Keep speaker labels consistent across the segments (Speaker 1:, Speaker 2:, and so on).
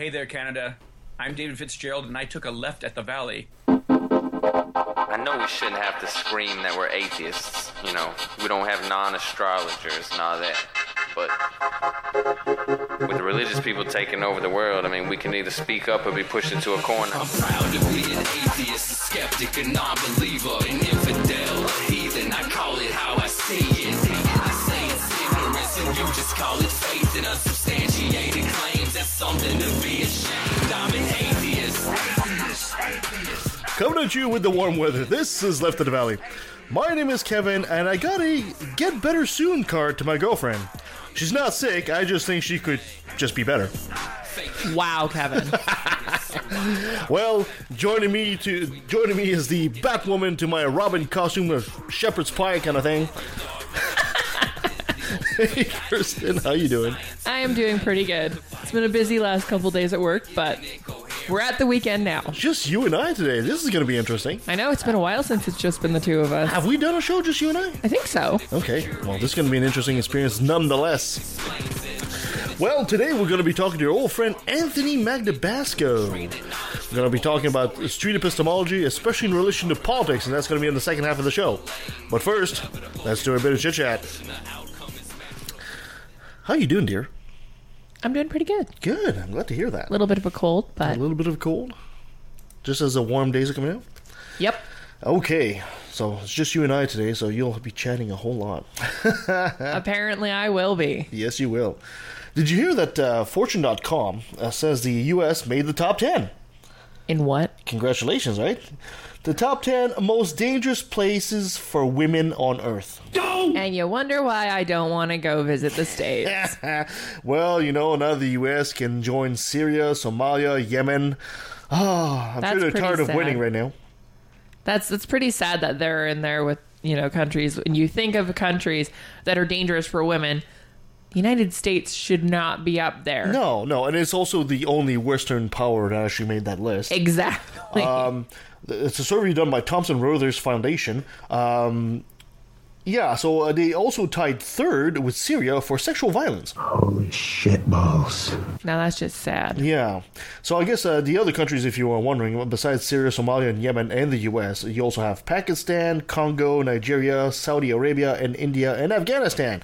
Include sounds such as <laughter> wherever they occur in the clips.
Speaker 1: Hey there, Canada. I'm David Fitzgerald, and I took a left at the Valley.
Speaker 2: I know we shouldn't have to scream that we're atheists. You know, we don't have non astrologers and all that. But with the religious people taking over the world, I mean, we can either speak up or be pushed into a corner.
Speaker 3: I'm proud to be an atheist, a skeptic, a non-believer, an infidel, a heathen. I call it how I see it. I say it's ignorance, and you just call it faith in unsubstantiated claims. That's something to be ashamed. I'm an atheist.
Speaker 4: Coming at you with the warm weather. This is Left of the Valley. My name is Kevin, and I got a get better soon card to my girlfriend. She's not sick. I just think she could just be better.
Speaker 5: Wow, Kevin.
Speaker 4: Well, joining me to joining me is the Batwoman to my Robin costume of shepherd's pie kind of thing. Hey, Kirsten, how you doing?
Speaker 5: I am doing pretty good. It's been a busy last couple days at work, but we're at the weekend now.
Speaker 4: Just you and I today. This is going to be interesting.
Speaker 5: I know it's been a while since it's just been the two of us.
Speaker 4: Have we done a show just you and I?
Speaker 5: I think so.
Speaker 4: Okay, well, this is going to be an interesting experience nonetheless. Well, today we're going to be talking to your old friend Anthony Magnabosco. We're going to be talking about street epistemology, especially in relation to politics, and that's going to be in the second half of the show. But first, let's do a bit of chit chat. How you doing, dear?
Speaker 5: I'm doing pretty good.
Speaker 4: Good. I'm glad to hear that.
Speaker 5: A little bit of a cold, but A
Speaker 4: little bit of a cold, just as the warm days are coming out.
Speaker 5: yep.
Speaker 4: Okay, so it's just you and I today, so you'll be chatting a whole lot. <laughs>
Speaker 5: Apparently, I will be.
Speaker 4: Yes, you will. Did you hear that uh, Fortune.com uh, says the U.S. made the top 10?
Speaker 5: In what?
Speaker 4: Congratulations, right? The top 10 most dangerous places for women on Earth.
Speaker 5: And you wonder why I don't want to go visit the States. <laughs>
Speaker 4: well, you know, now the U.S. can join Syria, Somalia, Yemen. Ah, I'm
Speaker 5: That's
Speaker 4: sure they're
Speaker 5: pretty
Speaker 4: tired of winning right now.
Speaker 5: That's that's pretty sad that they're in there with you know countries. When you think of countries that are dangerous for women, the United States should not be up there.
Speaker 4: No, no, and it's also the only Western power that actually made that list.
Speaker 5: Exactly.
Speaker 4: Um, it's a survey done by Thomson Reuters Foundation. Um, yeah, so uh, they also tied third with Syria for sexual violence.
Speaker 6: Holy shit balls.
Speaker 5: now that's just sad.
Speaker 4: Yeah. So I guess uh, the other countries, if you are wondering, besides Syria, Somalia, and Yemen, and the U.S., you also have Pakistan, Congo, Nigeria, Saudi Arabia, and India, and Afghanistan.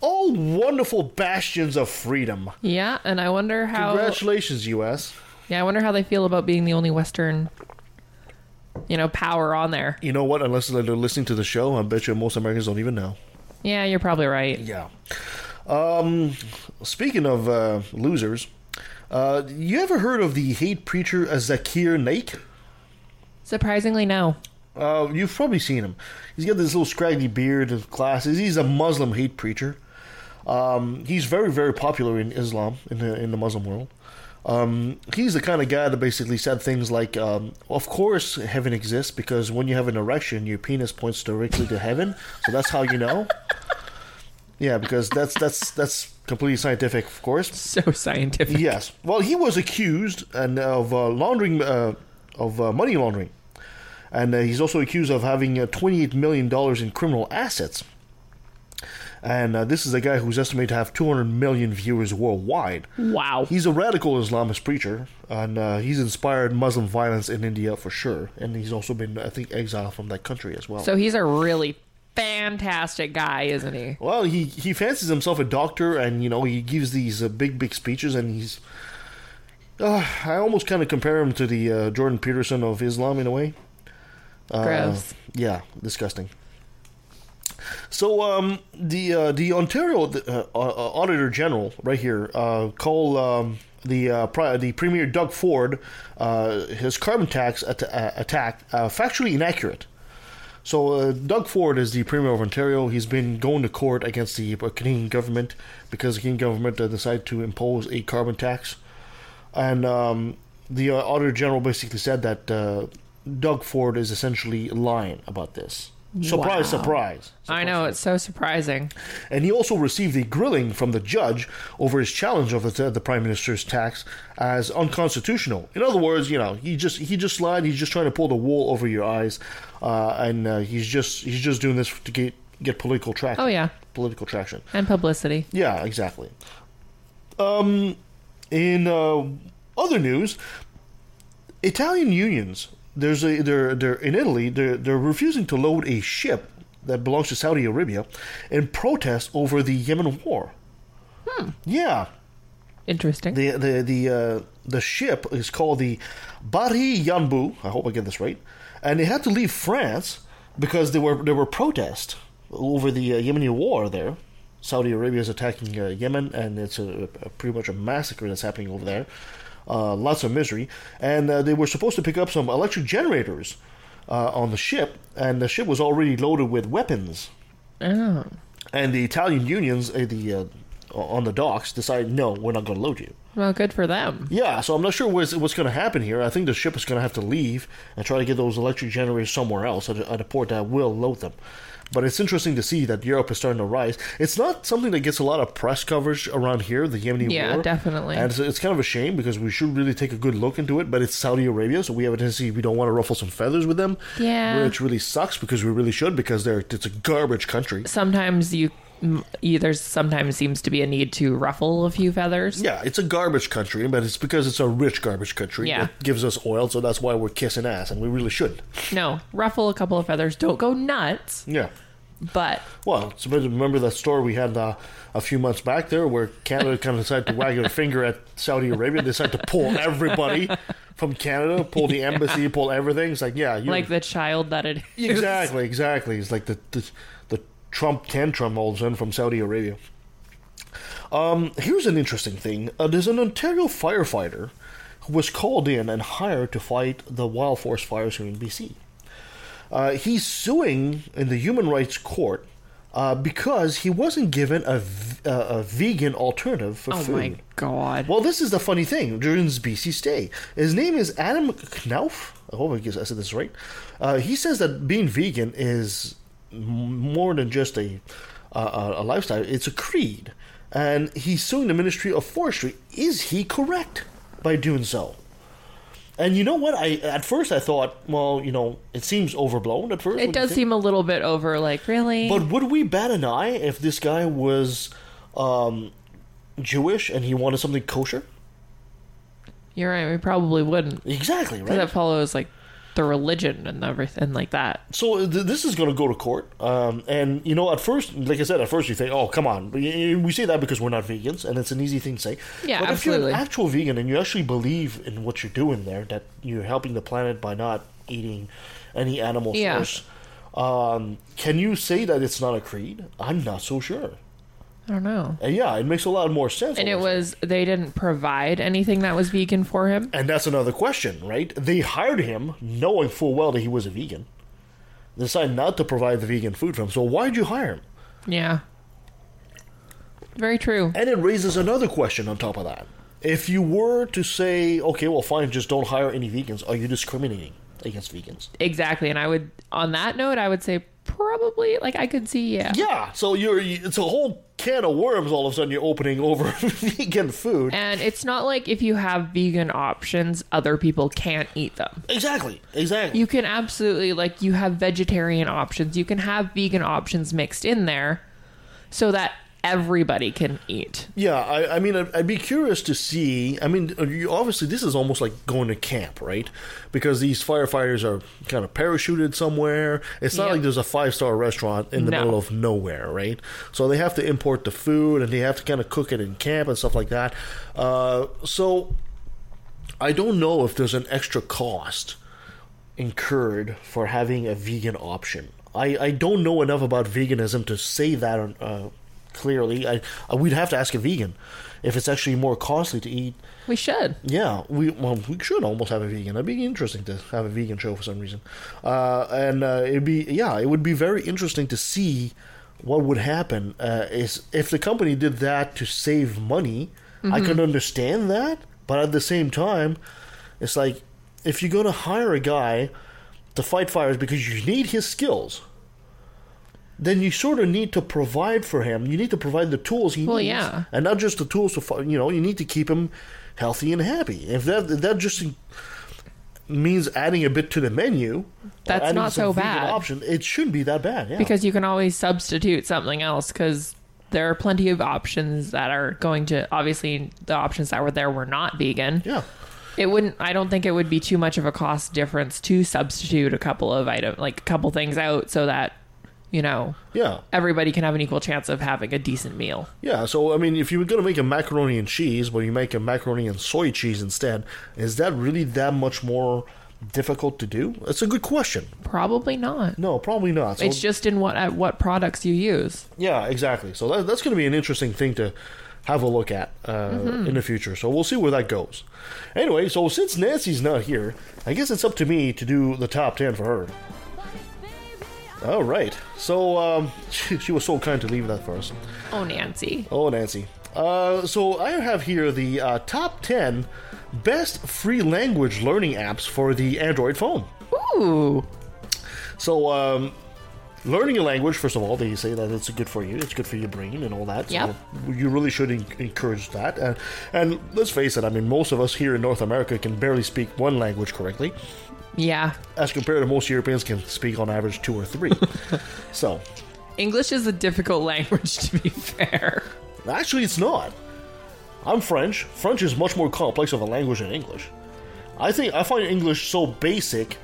Speaker 4: All wonderful bastions of freedom.
Speaker 5: Yeah, and I wonder how.
Speaker 4: Congratulations, U.S.
Speaker 5: Yeah, I wonder how they feel about being the only Western, you know, power on there.
Speaker 4: You know what? Unless they're listening to the show, I bet you most Americans don't even know.
Speaker 5: Yeah, you're probably right.
Speaker 4: Yeah. Um, speaking of uh, losers, uh, you ever heard of the hate preacher Zakir Naik?
Speaker 5: Surprisingly, no.
Speaker 4: Uh, you've probably seen him. He's got this little scraggly beard and glasses. He's a Muslim hate preacher. Um, he's very, very popular in Islam in the in the Muslim world. Um, he's the kind of guy that basically said things like, um, "Of course, heaven exists because when you have an erection, your penis points directly to heaven, so that's how you know." <laughs> yeah, because that's that's that's completely scientific, of course. <laughs>
Speaker 5: So scientific.
Speaker 4: Yes. Well, he was accused and of uh, laundering uh, of uh, money laundering, and uh, he's also accused of having uh, twenty-eight million dollars in criminal assets. And uh, this is a guy who's estimated to have 200 million viewers worldwide.
Speaker 5: Wow.
Speaker 4: He's a radical Islamist preacher, and uh, he's inspired Muslim violence in India for sure. And he's also been, I think, exiled from that country as well.
Speaker 5: So he's a really fantastic guy, isn't he?
Speaker 4: Well, he he fancies himself a doctor, and you know he gives these uh, big big speeches, and he's. Uh, I almost kind of compare him to the uh, Jordan Peterson of Islam in a way. Uh,
Speaker 5: Gross.
Speaker 4: Yeah, disgusting. So um, the uh, the Ontario uh, uh, Auditor General right here uh, called um, the uh, pri- the Premier Doug Ford uh, his carbon tax at- uh, attack uh, factually inaccurate. So uh, Doug Ford is the Premier of Ontario. He's been going to court against the uh, Canadian government because the Canadian government uh, decided to impose a carbon tax, and um, the uh, Auditor General basically said that uh, Doug Ford is essentially lying about this. Surprise,
Speaker 5: Wow.
Speaker 4: surprise.
Speaker 5: I know it's so surprising.
Speaker 4: And he also received a grilling from the judge over his challenge of the, the prime minister's tax as unconstitutional. In other words, you know, he just he just lied. He's just trying to pull the wool over your eyes, uh, and uh, he's just he's just doing this to get get political traction.
Speaker 5: Oh yeah,
Speaker 4: political traction.
Speaker 5: and publicity.
Speaker 4: Yeah, exactly. Um, in uh, Other news: Italian unions. There's a they're they're in Italy. They're they're refusing to load a ship that belongs to Saudi Arabia in protest over the Yemen war. Hmm. Yeah,
Speaker 5: Interesting.
Speaker 4: the the the uh, the ship is called the Bahri Yanbu. I hope I get this right. And they had to leave France because there were there were protests over the uh, Yemeni war there. Saudi Arabia is attacking uh, Yemen, and it's a, a pretty much a massacre that's happening over there. Uh, lots of misery, and uh, they were supposed to pick up some electric generators uh, on the ship, and the ship was already loaded with weapons
Speaker 5: oh.
Speaker 4: and the Italian unions, uh, the uh, on the docks, decided no, we're not going to load you.
Speaker 5: Well, good for them.
Speaker 4: Yeah, so I'm not sure what's, what's going to happen here. I think the ship is going to have to leave and try to get those electric generators somewhere else at a, at a port that will load them. But it's interesting to see that Europe is starting to rise. It's not something that gets a lot of press coverage around here, the Yemeni
Speaker 5: Yeah,
Speaker 4: war.
Speaker 5: definitely.
Speaker 4: And it's, it's kind of a shame because we should really take a good look into it. But it's Saudi Arabia, so we have a tendency we don't want to ruffle some feathers with them.
Speaker 5: Yeah.
Speaker 4: Which really sucks because we really should because they're it's a garbage country.
Speaker 5: Sometimes you, there's sometimes seems to be a need to ruffle a few feathers.
Speaker 4: Yeah, it's a garbage country, but it's because it's a rich garbage country
Speaker 5: Yeah.
Speaker 4: that gives us oil, so that's why we're kissing ass, and we really should.
Speaker 5: No, ruffle a couple of feathers. Don't go nuts.
Speaker 4: Yeah.
Speaker 5: But
Speaker 4: Well, so remember that story we had uh, a few months back there where Canada kind of decided to wag their finger at Saudi Arabia. They decided to pull everybody from Canada, pull the embassy, pull everything. It's like, yeah, you
Speaker 5: like the child that it is.
Speaker 4: exactly, exactly. It's like the the Trump tantrum all of a sudden from Saudi Arabia. Um, here's an interesting thing. Uh, there's an Ontario firefighter who was called in and hired to fight the wild forest fires here in BC. Uh, he's suing in the human rights court uh, because he wasn't given a, v- uh, a vegan alternative for
Speaker 5: Oh
Speaker 4: food.
Speaker 5: Oh my god.
Speaker 4: Well, this is the funny thing during his BC stay. His name is Adam Knauff. I hope I guess I said this right. Uh, he says that being vegan is more than just a, a a lifestyle; it's a creed. And he's suing the Ministry of Forestry. Is he correct by doing so? And you know what? I at first I thought, well, you know, it seems overblown at first.
Speaker 5: it
Speaker 4: What do you
Speaker 5: does seem a little bit over. Like really.
Speaker 4: But would we bat an eye if this guy was um, Jewish and he wanted something kosher?
Speaker 5: You're right. We probably wouldn't
Speaker 4: Exactly, right?
Speaker 5: it follows like the religion and everything like that.
Speaker 4: So th- this is going to go to court, um, and you know, at first, like I said, at first you think, "Oh, come on." We say that because we're not vegans, and it's an easy thing to say.
Speaker 5: Yeah,
Speaker 4: but
Speaker 5: absolutely.
Speaker 4: if you're an actual vegan and you actually believe in what you're doing there, that you're helping the planet by not eating any animal
Speaker 5: Yeah.
Speaker 4: source, um, can you say that it's not a creed? I'm not so sure.
Speaker 5: I don't know.
Speaker 4: And yeah, it makes a lot more sense.
Speaker 5: And it was they didn't provide anything that was vegan for him.
Speaker 4: And that's another question, right? They hired him knowing full well that he was a vegan. They decided not to provide the vegan food for him. So why'd you hire him?
Speaker 5: Yeah. Very true.
Speaker 4: And it raises another question on top of that. If you were to say, okay, well, fine, just don't hire any vegans, are you discriminating against vegans?
Speaker 5: Exactly. And I would on that note, I would say probably like I could see yeah.
Speaker 4: Yeah, so you're it's a whole can of worms all of a sudden you're opening over <laughs> vegan food.
Speaker 5: And it's not like if you have vegan options, other people can't eat them.
Speaker 4: Exactly, exactly.
Speaker 5: You can absolutely like you have vegetarian options. You can have vegan options mixed in there so that everybody can eat.
Speaker 4: Yeah, I, I mean, I'd, I'd be curious to see. I mean, uh, obviously, this is almost like going to camp, right? Because these firefighters are kind of parachuted somewhere. It's not
Speaker 5: Yep.
Speaker 4: like there's a five star restaurant in the
Speaker 5: No.
Speaker 4: middle of nowhere, right? So they have to import the food and they have to kind of cook it in camp and stuff like that. Uh, so I don't know if there's an extra cost incurred for having a vegan option. I, I don't know enough about veganism to say that uh, clearly. I, I we'd have to ask a vegan if it's actually more costly to eat.
Speaker 5: We should.
Speaker 4: Yeah, we well we should almost have a vegan. It'd be interesting to have a vegan show for some reason, uh, and uh, it'd be yeah, it would be very interesting to see what would happen uh, is if the company did that to save money. I can understand that, but at the same time, it's like if you're going to hire a guy to fight fires because you need his skills. Then you sort of need to provide for him. You need to provide the tools he
Speaker 5: Well,
Speaker 4: needs,
Speaker 5: yeah.
Speaker 4: and not just the tools to you know. You need to keep him healthy and happy. If that if that just means adding a bit to the menu,
Speaker 5: That's not so bad.
Speaker 4: Option, it shouldn't be that bad. Yeah.
Speaker 5: Because you can always substitute something else because there are plenty of options that are going to obviously the options that were there were not vegan.
Speaker 4: yeah,
Speaker 5: It wouldn't. I don't think it would be too much of a cost difference to substitute a couple of item, like a couple things out, so that you know
Speaker 4: Yeah,
Speaker 5: everybody can have an equal chance of having a decent meal.
Speaker 4: yeah. So I mean, if you were gonna make a macaroni and cheese, but you make a macaroni and soy cheese instead, is that really that much more difficult to do? That's a good question.
Speaker 5: Probably not.
Speaker 4: No, probably not. So,
Speaker 5: It's just in what at what products you use.
Speaker 4: yeah, exactly. So that, that's going to be an interesting thing to have a look at uh, in the future. So we'll see where that goes. Anyway, so since Nancy's not here, I guess it's up to me to do the top ten for her. All right. So um, <laughs> she, she was so kind to leave that for us.
Speaker 5: Oh, Nancy.
Speaker 4: Oh, Nancy. Uh, so I have here the uh, top 10 best free language learning apps for the Android phone.
Speaker 5: Ooh.
Speaker 4: So, um, learning a language, first of all, they say that it's good for you, it's good for your brain and all that.
Speaker 5: Yep.
Speaker 4: You really should en- encourage that. And, and let's face it, I mean, most of us here in North America can barely speak one language correctly,
Speaker 5: Yeah.
Speaker 4: as compared to most Europeans can speak on average two or three. <laughs> so,
Speaker 5: English is a difficult language, to be fair.
Speaker 4: Actually, it's not. I'm French. French is much more complex of a language than English. I think I find English so basic.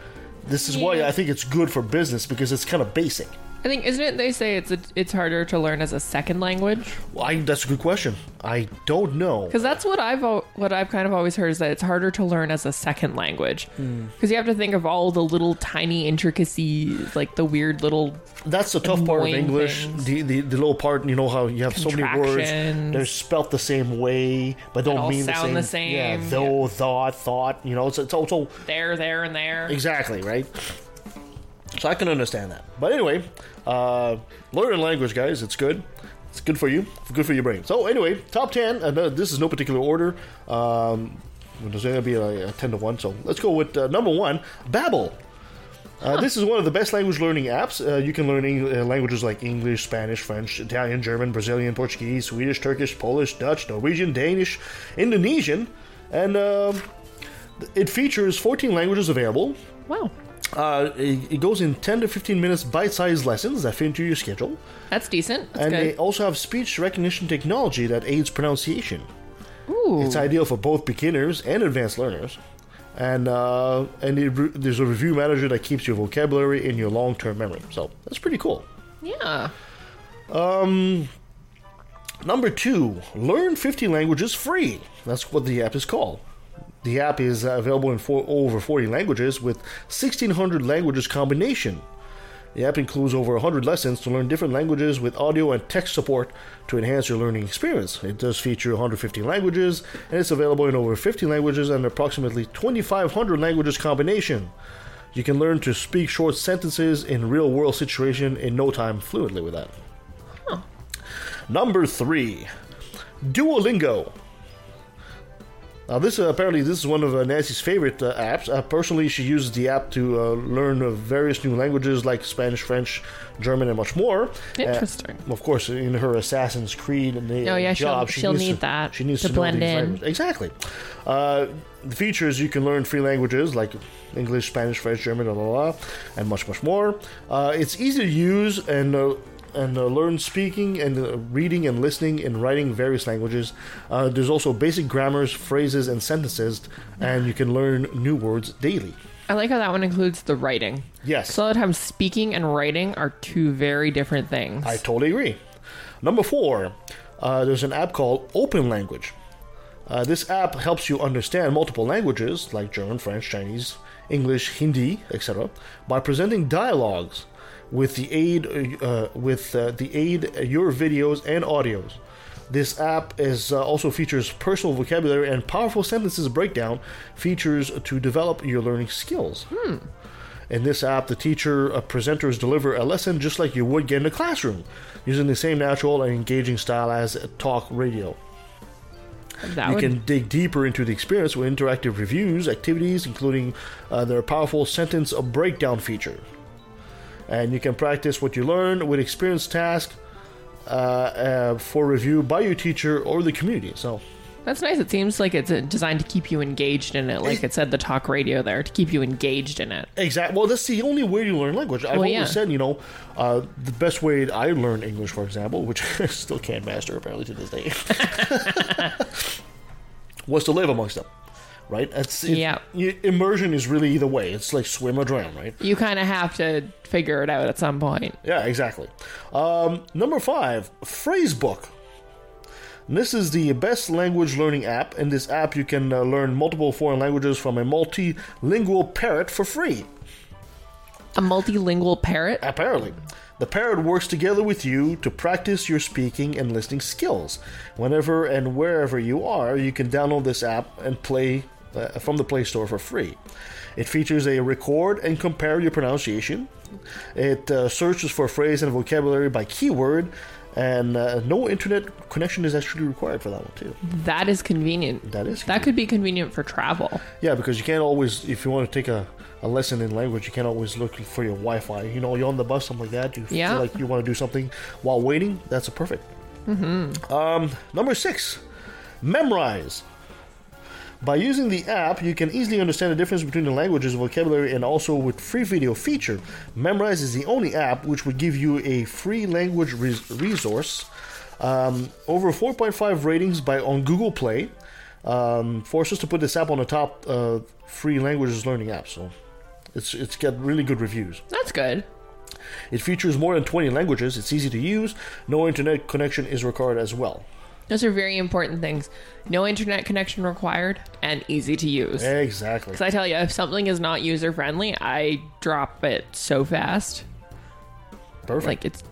Speaker 4: This is why I think it's good for business because it's kind of basic.
Speaker 5: I think isn't it they say it's a, it's harder to learn as a second language
Speaker 4: Well, I, that's a good question. I don't know.
Speaker 5: because that's what I've what I've kind of always heard is that it's harder to learn as a second language hmm. because you have to think of all the little tiny intricacies like the weird little
Speaker 4: That's the tough part of English.
Speaker 5: things.
Speaker 4: The, the the little part, you know how you have so many words. They're spelt the same way, but don't mean
Speaker 5: sound
Speaker 4: the
Speaker 5: the
Speaker 4: same.
Speaker 5: same,
Speaker 4: Yeah, though, thought, thought. You know, it's it's also
Speaker 5: there there and there.
Speaker 4: Exactly, right? So I can understand that. But anyway, uh, learning language, guys, it's good. It's good for you. Good for your brain. So anyway, top 10. Uh, this is no particular order. Um, there's going to be a, a 10 to 1. So let's go with uh, number one, Babbel. Uh, This is one of the best language learning apps. Uh, you can learn Eng- uh, languages like English, Spanish, French, Italian, German, Brazilian, Portuguese, Swedish, Turkish, Polish, Dutch, Norwegian, Danish, Indonesian, and um it features 14 languages available.
Speaker 5: Wow,
Speaker 4: Uh, it, it goes in 10 to 15 minutes bite-sized lessons that fit into your schedule.
Speaker 5: that's decent. That's
Speaker 4: and
Speaker 5: good.
Speaker 4: they also have speech recognition technology that aids pronunciation.
Speaker 5: Ooh,
Speaker 4: It's ideal for both beginners and advanced learners. And uh, and it, re- there's a review manager that keeps your vocabulary in your long-term memory. So that's pretty cool.
Speaker 5: yeah.
Speaker 4: Um, Number two, learn 50 languages free. That's what the app is called. The app is available in four, over 40 languages with 1,600 languages combination. The app includes over 100 lessons to learn different languages with audio and text support to enhance your learning experience. It does feature 150 languages, and it's available in over 50 languages and approximately 2,500 languages combination. You can learn to speak short sentences in real world situation in no time fluently with that. Number three, Duolingo. Now, this uh, apparently this is one of uh, Nancy's favorite uh, apps. Uh, personally, she uses the app to uh, learn uh, various new languages like Spanish, French, German, and much more.
Speaker 5: Interesting.
Speaker 4: Uh, of course, in her Assassin's Creed and the
Speaker 5: Oh, yeah, she'll-
Speaker 4: job, she
Speaker 5: she'll
Speaker 4: needs
Speaker 5: need
Speaker 4: to,
Speaker 5: that
Speaker 4: She needs
Speaker 5: to
Speaker 4: to,
Speaker 5: blend in.
Speaker 4: languages. Exactly. Uh, the features you can learn free languages like English, Spanish, French, German, blah, blah, blah, and much, much more. Uh, it's easy to use and uh, and uh, learn speaking and uh, reading and listening and writing various languages. Uh, there's also basic grammars, phrases, and sentences, and you can learn new words daily.
Speaker 5: I like how that one includes the writing.
Speaker 4: Yes.
Speaker 5: So a lot of times speaking and writing are two very different things.
Speaker 4: I totally agree. Number four, uh, there's an app called Open Language. Uh, this app helps you understand multiple languages like German, French, Chinese, English, Hindi, etc., by presenting dialogues with the aid uh, with uh, the aid uh, your videos and audios. This app is uh, also features personal vocabulary and powerful sentences breakdown features to develop your learning skills. In this app, the teacher uh, presenters deliver a lesson just like you would get in a classroom, using the same natural and engaging style as talk radio.
Speaker 5: that
Speaker 4: You
Speaker 5: would,
Speaker 4: can dig deeper into the experience with interactive reviews, activities, including uh, their powerful sentence breakdown feature. And you can practice what you learn with experience tasks uh, uh, for review by your teacher or the community. So,
Speaker 5: that's nice. It seems like it's uh, designed to keep you engaged in it. Like it said, the talk radio there to keep you engaged in it.
Speaker 4: Exactly. Well, that's the only way you learn language. I've
Speaker 5: Well,
Speaker 4: always
Speaker 5: yeah.
Speaker 4: said, you know, uh, the best way I learned English, for example, which I <laughs> still can't master apparently to this day, <laughs> was to live amongst them. Right? It's it,
Speaker 5: Yeah.
Speaker 4: immersion is really either way. It's like swim or drown, right?
Speaker 5: You kind of have to figure it out at some point.
Speaker 4: Yeah, exactly. Um, number five, Phrasebook. And This is the best language learning app. In this app, you can uh, learn multiple foreign languages from a multilingual parrot for free.
Speaker 5: A multilingual parrot?
Speaker 4: Apparently. The parrot works together with you to practice your speaking and listening skills. Whenever and wherever you are, you can download this app and play uh, from the Play Store for free. It features a record and compare your pronunciation. It uh, searches for phrase and vocabulary by keyword, and uh, no internet connection is actually required for that one too.
Speaker 5: That is convenient.
Speaker 4: That is
Speaker 5: That could be convenient for travel.
Speaker 4: Yeah, because you can't always, if you want to take a, a lesson in language, you can't always look for your Wi Fi. You know, you're on the bus, something like that. You
Speaker 5: Yeah.
Speaker 4: feel like you want to do something while waiting. That's a perfect. Mm-hmm. Um, number six, Memrise. By using the app, you can easily understand the difference between the languages, vocabulary, and also with free video feature. Memrise is the only app which would give you a free language res- resource. Um, over 4.5 ratings by on Google Play. Um, forced us to put this app on the top uh, free languages learning app. So it's it's got really good reviews.
Speaker 5: That's good.
Speaker 4: It features more than 20 languages. It's easy to use. No internet connection is required as well.
Speaker 5: Those are very important things. No internet connection required and easy to use.
Speaker 4: Exactly.
Speaker 5: Because I tell you, if something is not user friendly, I drop it so fast.
Speaker 4: Perfect.
Speaker 5: Like it's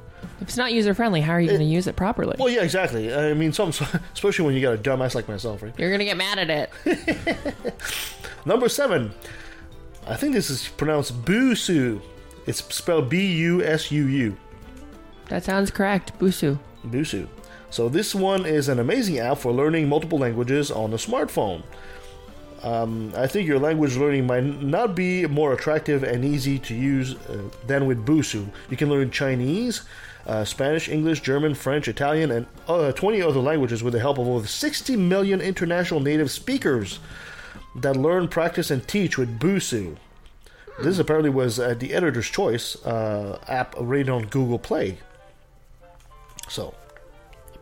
Speaker 5: if it's not user friendly, how are you going to use it properly?
Speaker 4: well, yeah, exactly. I mean, some <laughs> especially when you got a dumbass like myself, right?
Speaker 5: You're going to get mad at it. <laughs>
Speaker 4: Number seven. I think this is pronounced Busuu. It's spelled B-U-S-U-U.
Speaker 5: That sounds correct. Busuu.
Speaker 4: Busuu. So this one is an amazing app for learning multiple languages on a smartphone. Um, I think your language learning might not be more attractive and easy to use uh, than with Busuu. You can learn Chinese, uh, Spanish, English, German, French, Italian, and uh, 20 other languages with the help of over 60 million international native speakers that learn, practice, and teach with Busuu. This apparently was uh, the editor's choice uh, app rated on Google Play. So,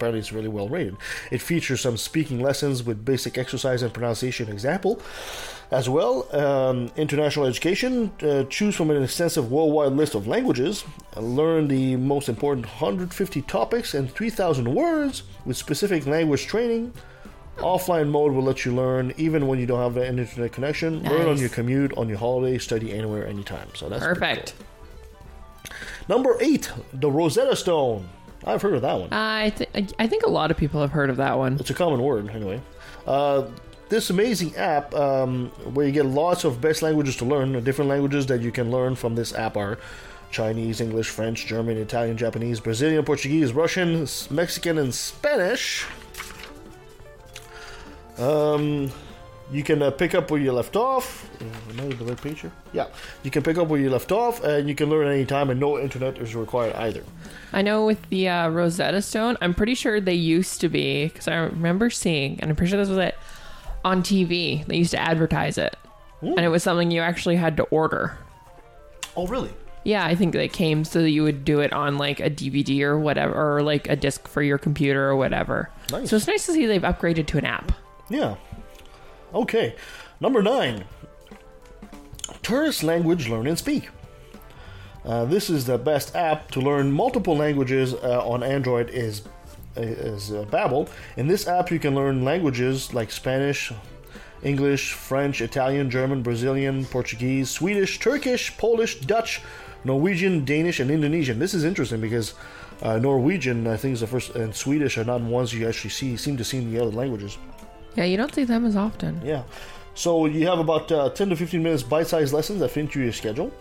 Speaker 4: apparently it's really well rated. It features some speaking lessons with basic exercise and pronunciation example. As well, um, international education. Uh, choose from an extensive worldwide list of languages. Learn the most important 150 topics and 3,000 words with specific language training. Offline mode will let you learn even when you don't have an internet connection. Learn on your commute, on your holiday, study anywhere, anytime. So that's
Speaker 5: Perfect.
Speaker 4: cool. Number eight, the Rosetta Stone. I've heard of that one.
Speaker 5: I th- I think a lot of people have heard of that one.
Speaker 4: It's a common word, anyway. Uh, this amazing app, um, where you get lots of best languages to learn, the different languages that you can learn from this app are Chinese, English, French, German, Italian, Japanese, Brazilian, Portuguese, Russian, Mexican, and Spanish. Um, you can uh, pick up where you left off. Uh, Am I on the right page here? Yeah. You can pick up where you left off, and you can learn anytime, and no internet is required either.
Speaker 5: I know with the uh, Rosetta Stone, I'm pretty sure they used to be because I remember seeing, and I'm pretty sure this was it on TV. They used to advertise it, and it was something you actually had to order.
Speaker 4: Oh, really?
Speaker 5: Yeah, I think they came so that you would do it on like a DVD or whatever, or like a disc for your computer or whatever.
Speaker 4: Nice.
Speaker 5: So it's nice to see they've upgraded to an app.
Speaker 4: Yeah. Okay. Number nine. Tourist language learn and speak. Uh, this is the best app to learn multiple languages uh, on Android is is uh, Babbel. In this app, you can learn languages like Spanish, English, French, Italian, German, Brazilian, Portuguese, Swedish, Turkish, Polish, Dutch, Norwegian, Danish, and Indonesian. This is interesting because uh, Norwegian, I think, is the first, and Swedish are not ones you actually see seem to see in the other languages.
Speaker 5: Yeah, you don't see them as often.
Speaker 4: Yeah. So you have about uh, 10 to 15 minutes bite-sized lessons that fit into your schedule.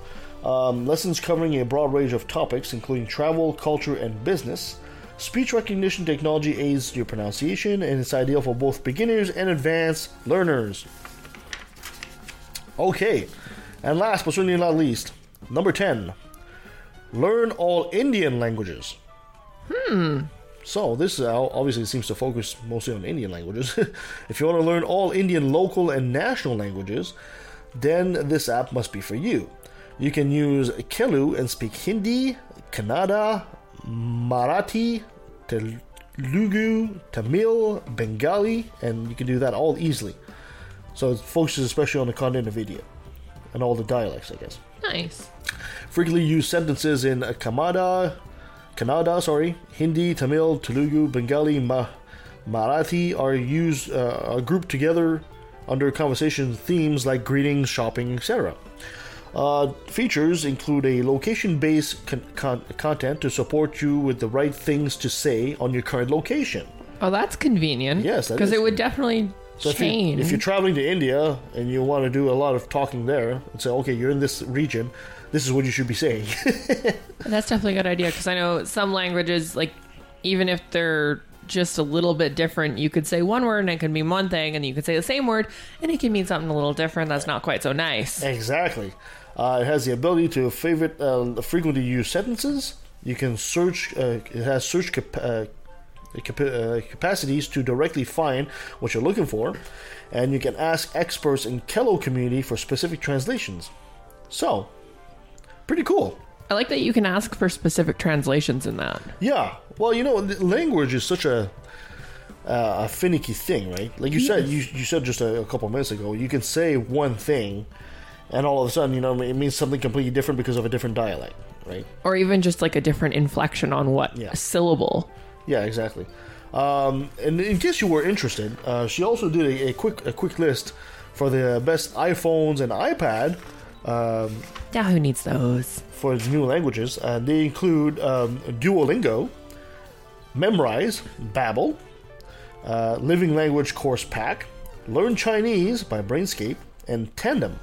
Speaker 4: Um, lessons covering a broad range of topics, including travel, culture, and business. Speech recognition technology aids your pronunciation, and it's ideal for both beginners and advanced learners. Okay, and last but certainly not least, number 10. Learn all Indian languages. So this uh, obviously seems to focus mostly on Indian languages. <laughs> if you want to learn all Indian local and national languages, then this app must be for you. You can use Kelu and speak Hindi, Kannada, Marathi, Telugu, Tamil, Bengali, and you can do that all easily. So it focuses especially on the content of India and all the dialects, I guess.
Speaker 5: Nice.
Speaker 4: Frequently used sentences in Kannada, Kannada, sorry, Hindi, Tamil, Telugu, Bengali, Ma- Marathi are used, uh, are grouped together under conversation themes like greetings, shopping, etc. Uh, features include a location-based con- con- content to support you with the right things to say on your current location.
Speaker 5: Oh, that's convenient.
Speaker 4: Yes,
Speaker 5: because it would definitely
Speaker 4: So if, you,
Speaker 5: change.
Speaker 4: if you're traveling to India and you want to do a lot of talking there, and say, okay, you're in this region, this is what you should be saying. <laughs>
Speaker 5: That's definitely a good idea because I know some languages, like even if they're just a little bit different, you could say one word and it can mean one thing, and you could say the same word and it can mean something a little different. That's not quite so nice.
Speaker 4: Exactly. Uh, it has the ability to favorite uh, frequently used sentences. You can search. Uh, it has search cap- uh, capa- uh, capacities to directly find what you're looking for, and you can ask experts in Kello community for specific translations. So, pretty cool.
Speaker 5: I like that you can ask for specific translations in that.
Speaker 4: Yeah. Well, you know, language is such a uh, a finicky thing, right? Like you said, you you said just a, a couple minutes ago, you can say one thing, and all of a sudden, you know, it means something completely different because of a different dialect, right?
Speaker 5: Or even just like a different inflection on what
Speaker 4: Yeah.
Speaker 5: syllable.
Speaker 4: Yeah, exactly. Um, and in case you were interested, uh, she also did a, a quick a quick list for the best iPhones and iPad um,
Speaker 5: Yeah, who needs those?
Speaker 4: for new languages. Uh, they include um, Duolingo, Memrise, Babbel, uh, Living Language Course Pack, Learn Chinese by Brainscape, and Tandem.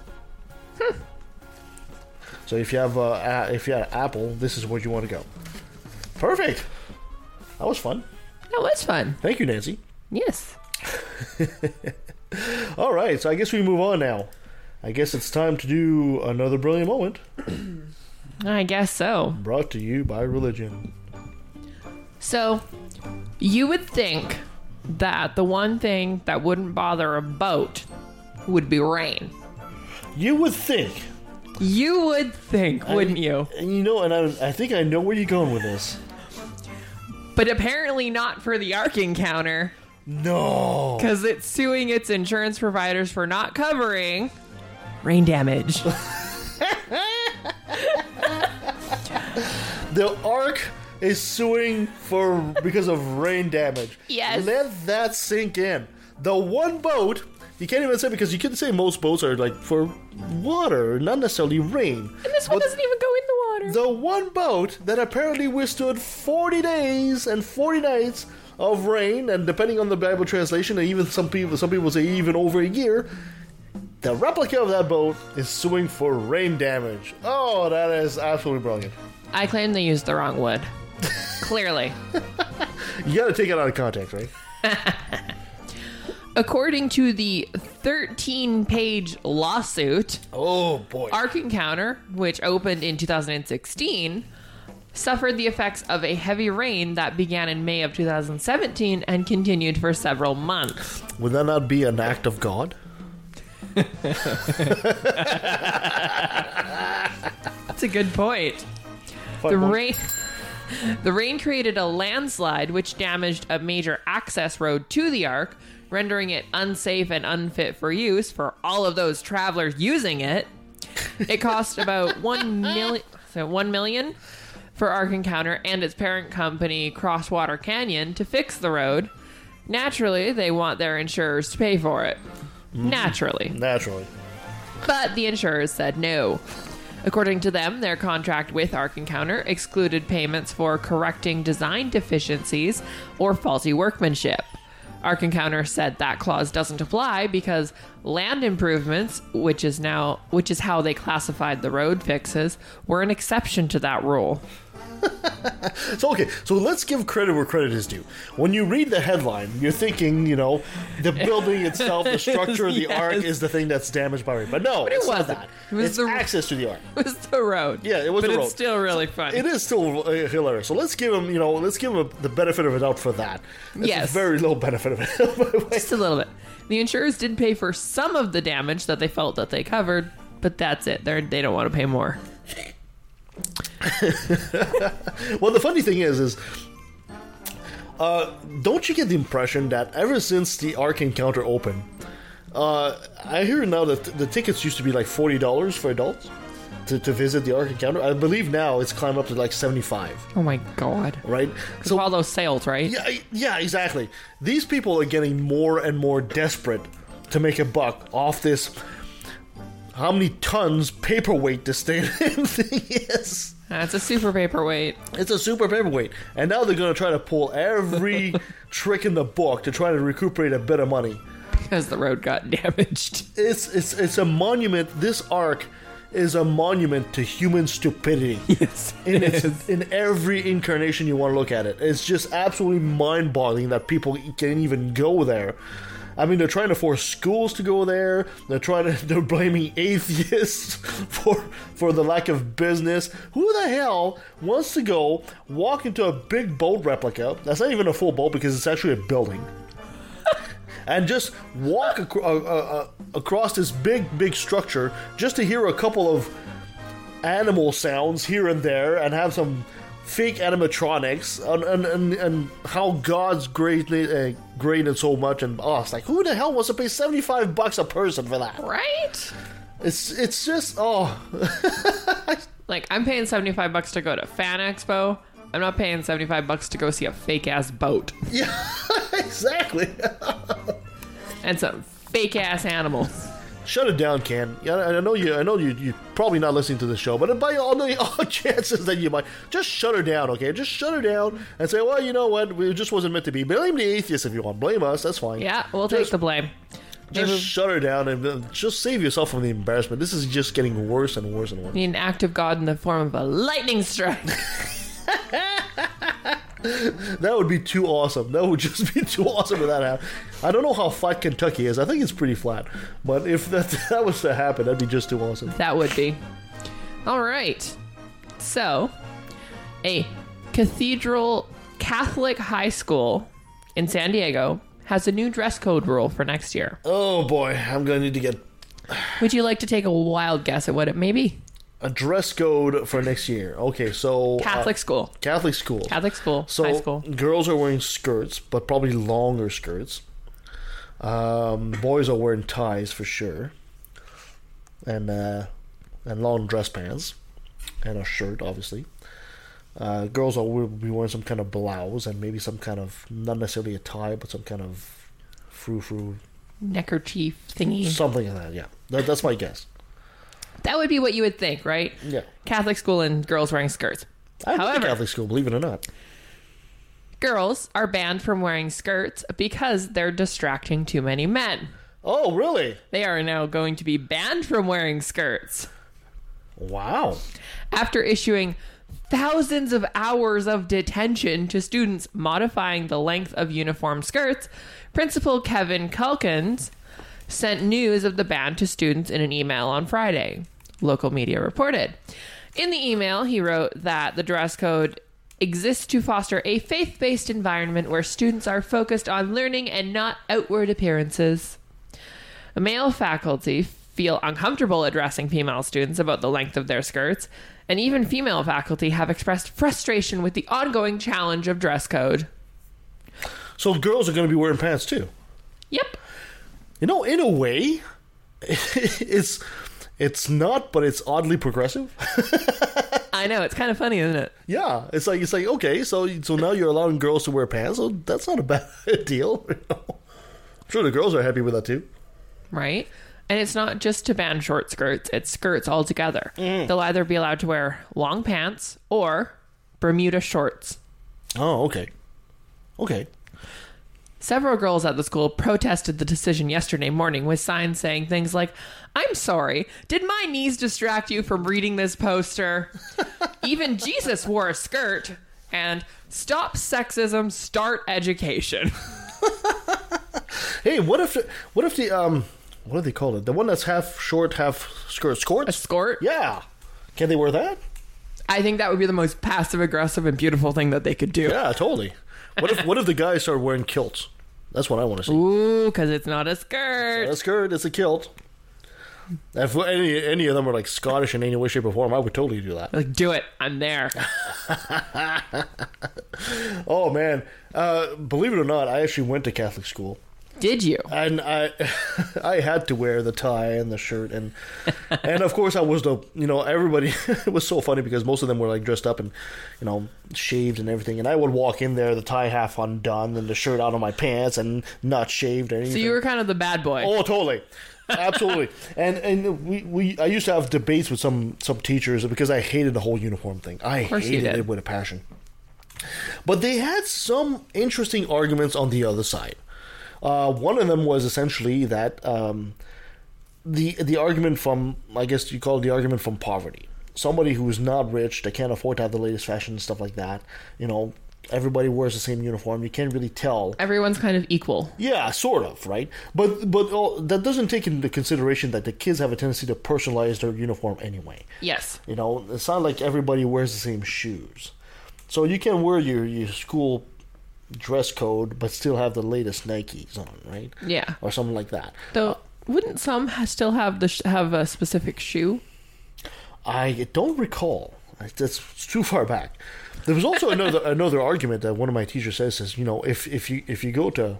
Speaker 4: So if you have uh, a- if you have Apple, this is where you want to go. Perfect. That was fun.
Speaker 5: That was fun.
Speaker 4: Thank you, Nancy.
Speaker 5: Yes. <laughs>
Speaker 4: All right, so I guess we move on now. I guess it's time to do another brilliant moment <clears throat>
Speaker 5: I guess so.
Speaker 4: brought to you by religion.
Speaker 5: So, you would think that the one thing that wouldn't bother a boat would be rain.
Speaker 4: You would think,
Speaker 5: You would think, wouldn't you?
Speaker 4: and you know, and I, I think I know where you're going with this.
Speaker 5: But apparently not for the Ark encounter,
Speaker 4: No.
Speaker 5: because it's suing its insurance providers for not covering rain damage. <laughs>
Speaker 4: The Ark is suing for because of rain damage.
Speaker 5: Yes.
Speaker 4: Let that sink in. The one boat, you can't even say because you can say most boats are like for water, not necessarily rain.
Speaker 5: And this one
Speaker 4: But
Speaker 5: doesn't even go in the water.
Speaker 4: The one boat that apparently withstood 40 days and 40 nights of rain, and depending on the Bible translation, and even some people, some people say even over a year, the replica of that boat is suing for rain damage. Oh, that is absolutely brilliant.
Speaker 5: I claim they used the wrong wood. Clearly. <laughs> <laughs>
Speaker 4: You got to take it out of context, right? <laughs>
Speaker 5: According to the 13 page lawsuit,
Speaker 4: Oh boy.
Speaker 5: Ark Encounter, which opened in 2016, suffered the effects of a heavy rain that began in May of 2017 and continued for several months.
Speaker 4: Would that not be an act of God?
Speaker 5: That's a good point. The rain <laughs> The rain created a landslide which damaged a major access road to the Ark, rendering it unsafe and unfit for use for all of those travelers using it. It cost about <laughs> 1 million so 1 million for Ark Encounter and its parent company Crosswater Canyon to fix the road. Naturally, they want their insurers to pay for it. Mm-hmm. Naturally.
Speaker 4: Naturally.
Speaker 5: But the insurers said no. According to them, their contract with Ark Encounter excluded payments for correcting design deficiencies or faulty workmanship. Ark Encounter said that clause doesn't apply because land improvements, which is now which is how they classified the road fixes, were an exception to that rule. <laughs>
Speaker 4: So okay, so let's give credit where credit is due. When you read the headline, you're thinking, you know, the <laughs> building itself, the structure of the
Speaker 5: Yes.
Speaker 4: ark is the thing that's damaged by rain. But no,
Speaker 5: it
Speaker 4: it's
Speaker 5: wasn't.
Speaker 4: that.
Speaker 5: It was
Speaker 4: it's
Speaker 5: the-
Speaker 4: access to the ark. <laughs>
Speaker 5: It was the road.
Speaker 4: Yeah, it was
Speaker 5: but
Speaker 4: the road.
Speaker 5: it's still really funny.
Speaker 4: It is still uh, hilarious. So let's give him, you know, let's give him the benefit of a doubt for that. It's
Speaker 5: Yes.
Speaker 4: a very low benefit of it. by the way.
Speaker 5: Just a little bit. The insurers did pay for some of the damage that they felt that they covered, but that's it. They're, they don't want to pay more. <laughs>
Speaker 4: Well, the funny thing is, is uh, don't you get the impression that ever since the Ark Encounter opened, Uh, I hear now that the tickets used to be like forty dollars for adults to, to visit the Ark Encounter. I believe now it's climbed up to like seventy five.
Speaker 5: Oh my god.
Speaker 4: Right.
Speaker 5: So all those sales, right?
Speaker 4: Yeah, yeah, exactly. These people are getting more and more desperate to make a buck off this. How many tons paperweight this thing thing is?
Speaker 5: That's a super paperweight.
Speaker 4: It's a super paperweight, and now they're going to try to pull every <laughs> trick in the book to try to recuperate a bit of money.
Speaker 5: Because the road got <laughs> damaged.
Speaker 4: It's it's it's a monument. This ark is a monument to human stupidity. <laughs>
Speaker 5: Yes.
Speaker 4: in its, in every incarnation you want to look at it. It's just absolutely mind-boggling that people can even go there. I mean, they're trying to force schools to go there. They're trying to. <laughs> They're blaming atheists <laughs> for for the lack of business. Who the hell wants to go walk into a big boat replica? That's not even a full boat because it's actually a building. <laughs> and just walk uh, uh, uh, across this big, big structure just to hear a couple of animal sounds here and there and have some fake animatronics and, and, and, and how God's great, uh, great and so much and us. like who the hell wants to pay 75 bucks a person for that?
Speaker 5: Right?
Speaker 4: It's it's just oh <laughs>
Speaker 5: Like I'm paying 75 bucks to go to Fan Expo. I'm not paying 75 bucks to go see a fake ass boat
Speaker 4: yeah <laughs> exactly. <laughs>
Speaker 5: and some fake ass animals.
Speaker 4: Shut it down, Ken. Yeah, I know you. I know you. You're probably not listening to the show, but by all the <laughs> all chances that you might, just shut her down, okay? Just shut her down and say, well, you know what? It just wasn't meant to be. Blame the atheists if you want. Blame us. That's fine.
Speaker 5: Yeah, we'll take the blame.
Speaker 4: Just
Speaker 5: Maybe
Speaker 4: shut her down and uh, just save yourself from the embarrassment. This is just getting worse and worse and worse.
Speaker 5: need an act of God in the form of a lightning strike. <laughs> <laughs>
Speaker 4: That would be too awesome. That would just be too awesome if that happened. I don't know how flat Kentucky is. I think it's pretty flat. But if that <laughs> that was to happen, that'd be just too awesome.
Speaker 5: That would be. All right. So, a Cathedral Catholic high school in San Diego has a new dress code rule for next year.
Speaker 4: Oh boy, I'm gonna need to get
Speaker 5: Would you like to take a wild guess at what it may be?
Speaker 4: A dress code for next year. Okay, so uh,
Speaker 5: Catholic school.
Speaker 4: Catholic school.
Speaker 5: Catholic school.
Speaker 4: So
Speaker 5: high school.
Speaker 4: girls are wearing skirts, but probably longer skirts. Um, boys are wearing ties for sure, and uh, and long dress pants, and a shirt, obviously. Uh, girls are will be wearing some kind of blouse and maybe some kind of not necessarily a tie, but some kind of frou frou
Speaker 5: Neckerchief thingy.
Speaker 4: something like that. Yeah, that, that's my guess.
Speaker 5: That would be what you would think, right?
Speaker 4: Yeah,
Speaker 5: Catholic school and girls wearing skirts.
Speaker 4: I went to
Speaker 5: However-
Speaker 4: Catholic school, believe it or not.
Speaker 5: Girls are banned from wearing skirts because they're distracting too many men.
Speaker 4: Oh, really?
Speaker 5: They are now going to be banned from wearing skirts.
Speaker 4: Wow.
Speaker 5: after issuing thousands of hours of detention to students modifying the length of uniform skirts, Principal Kevin Calkins sent news of the ban to students in an email on Friday, local media reported. In the email, he wrote that the dress code exists to foster a faith based environment where students are focused on learning and not outward appearances. Male faculty feel uncomfortable addressing female students about the length of their skirts, and even female faculty have expressed frustration with the ongoing challenge of dress code.
Speaker 4: So girls are going to be wearing pants too.
Speaker 5: Yep.
Speaker 4: You know, in a way, <laughs> it's it's not, but it's oddly progressive. <laughs>
Speaker 5: I know, it's kind of funny, isn't it?
Speaker 4: yeah, it's like it's like okay, so so now you're allowing girls to wear pants. So that's not a bad <laughs> deal. you know? I'm sure the girls are happy with that too.
Speaker 5: Right? And it's not just to ban short skirts, it's skirts altogether. Mm. They'll either be allowed to wear long pants or Bermuda shorts.
Speaker 4: Oh, okay, okay.
Speaker 5: Several girls at the school protested the decision yesterday morning with signs saying things like, I'm sorry, did my knees distract you from reading this poster? <laughs> Even Jesus wore a skirt. And stop sexism, start education. <laughs>
Speaker 4: Hey, what if what if the um what do they call it? The one that's half short, half skirt,
Speaker 5: A skirt?
Speaker 4: Yeah, can they wear that?
Speaker 5: I think that would be the most passive aggressive and beautiful thing that they could do.
Speaker 4: Yeah, totally. What if what if the guys start wearing kilts? That's what I want to see.
Speaker 5: Ooh, because it's not a skirt.
Speaker 4: Not A skirt, it's a kilt. If any any of them were like Scottish in any way, shape, or form, I would totally do that.
Speaker 5: Like, do it. I'm there. <laughs>
Speaker 4: Oh man, uh, believe it or not, I actually went to Catholic school.
Speaker 5: Did you?
Speaker 4: and I <laughs> I had to wear the tie and the shirt and <laughs> and of course I was the you know everybody <laughs> it was so funny because most of them were like dressed up and you know shaved and everything and I would walk in there the tie half undone and the shirt out of my pants and not shaved or anything.
Speaker 5: So you were kind of the bad boy.
Speaker 4: Oh, totally. Absolutely. and and we, we I used to have debates with some some teachers because I hated the whole uniform thing. I hated it with a passion. But they had some interesting arguments on the other side. Uh, one of them was essentially that um, the the argument from I guess you call it the argument from poverty. Somebody who is not rich, they can't afford to have the latest fashion and stuff like that. You know, everybody wears the same uniform. You can't really tell
Speaker 5: Everyone's kind of equal.
Speaker 4: yeah, sort of, right? But but uh, that doesn't take into consideration that the kids have a tendency to personalize their uniform anyway.
Speaker 5: Yes.
Speaker 4: You know, it's not like everybody wears the same shoes, so you can wear your your school dress code but still have the latest Nikes on, right?
Speaker 5: Yeah.
Speaker 4: Or something like that.
Speaker 5: Though, wouldn't some ha- still have the sh- have a specific shoe?
Speaker 4: I don't recall. That's too far back. There was also another <laughs> another argument that one of my teachers says is, you know, if if you if you go to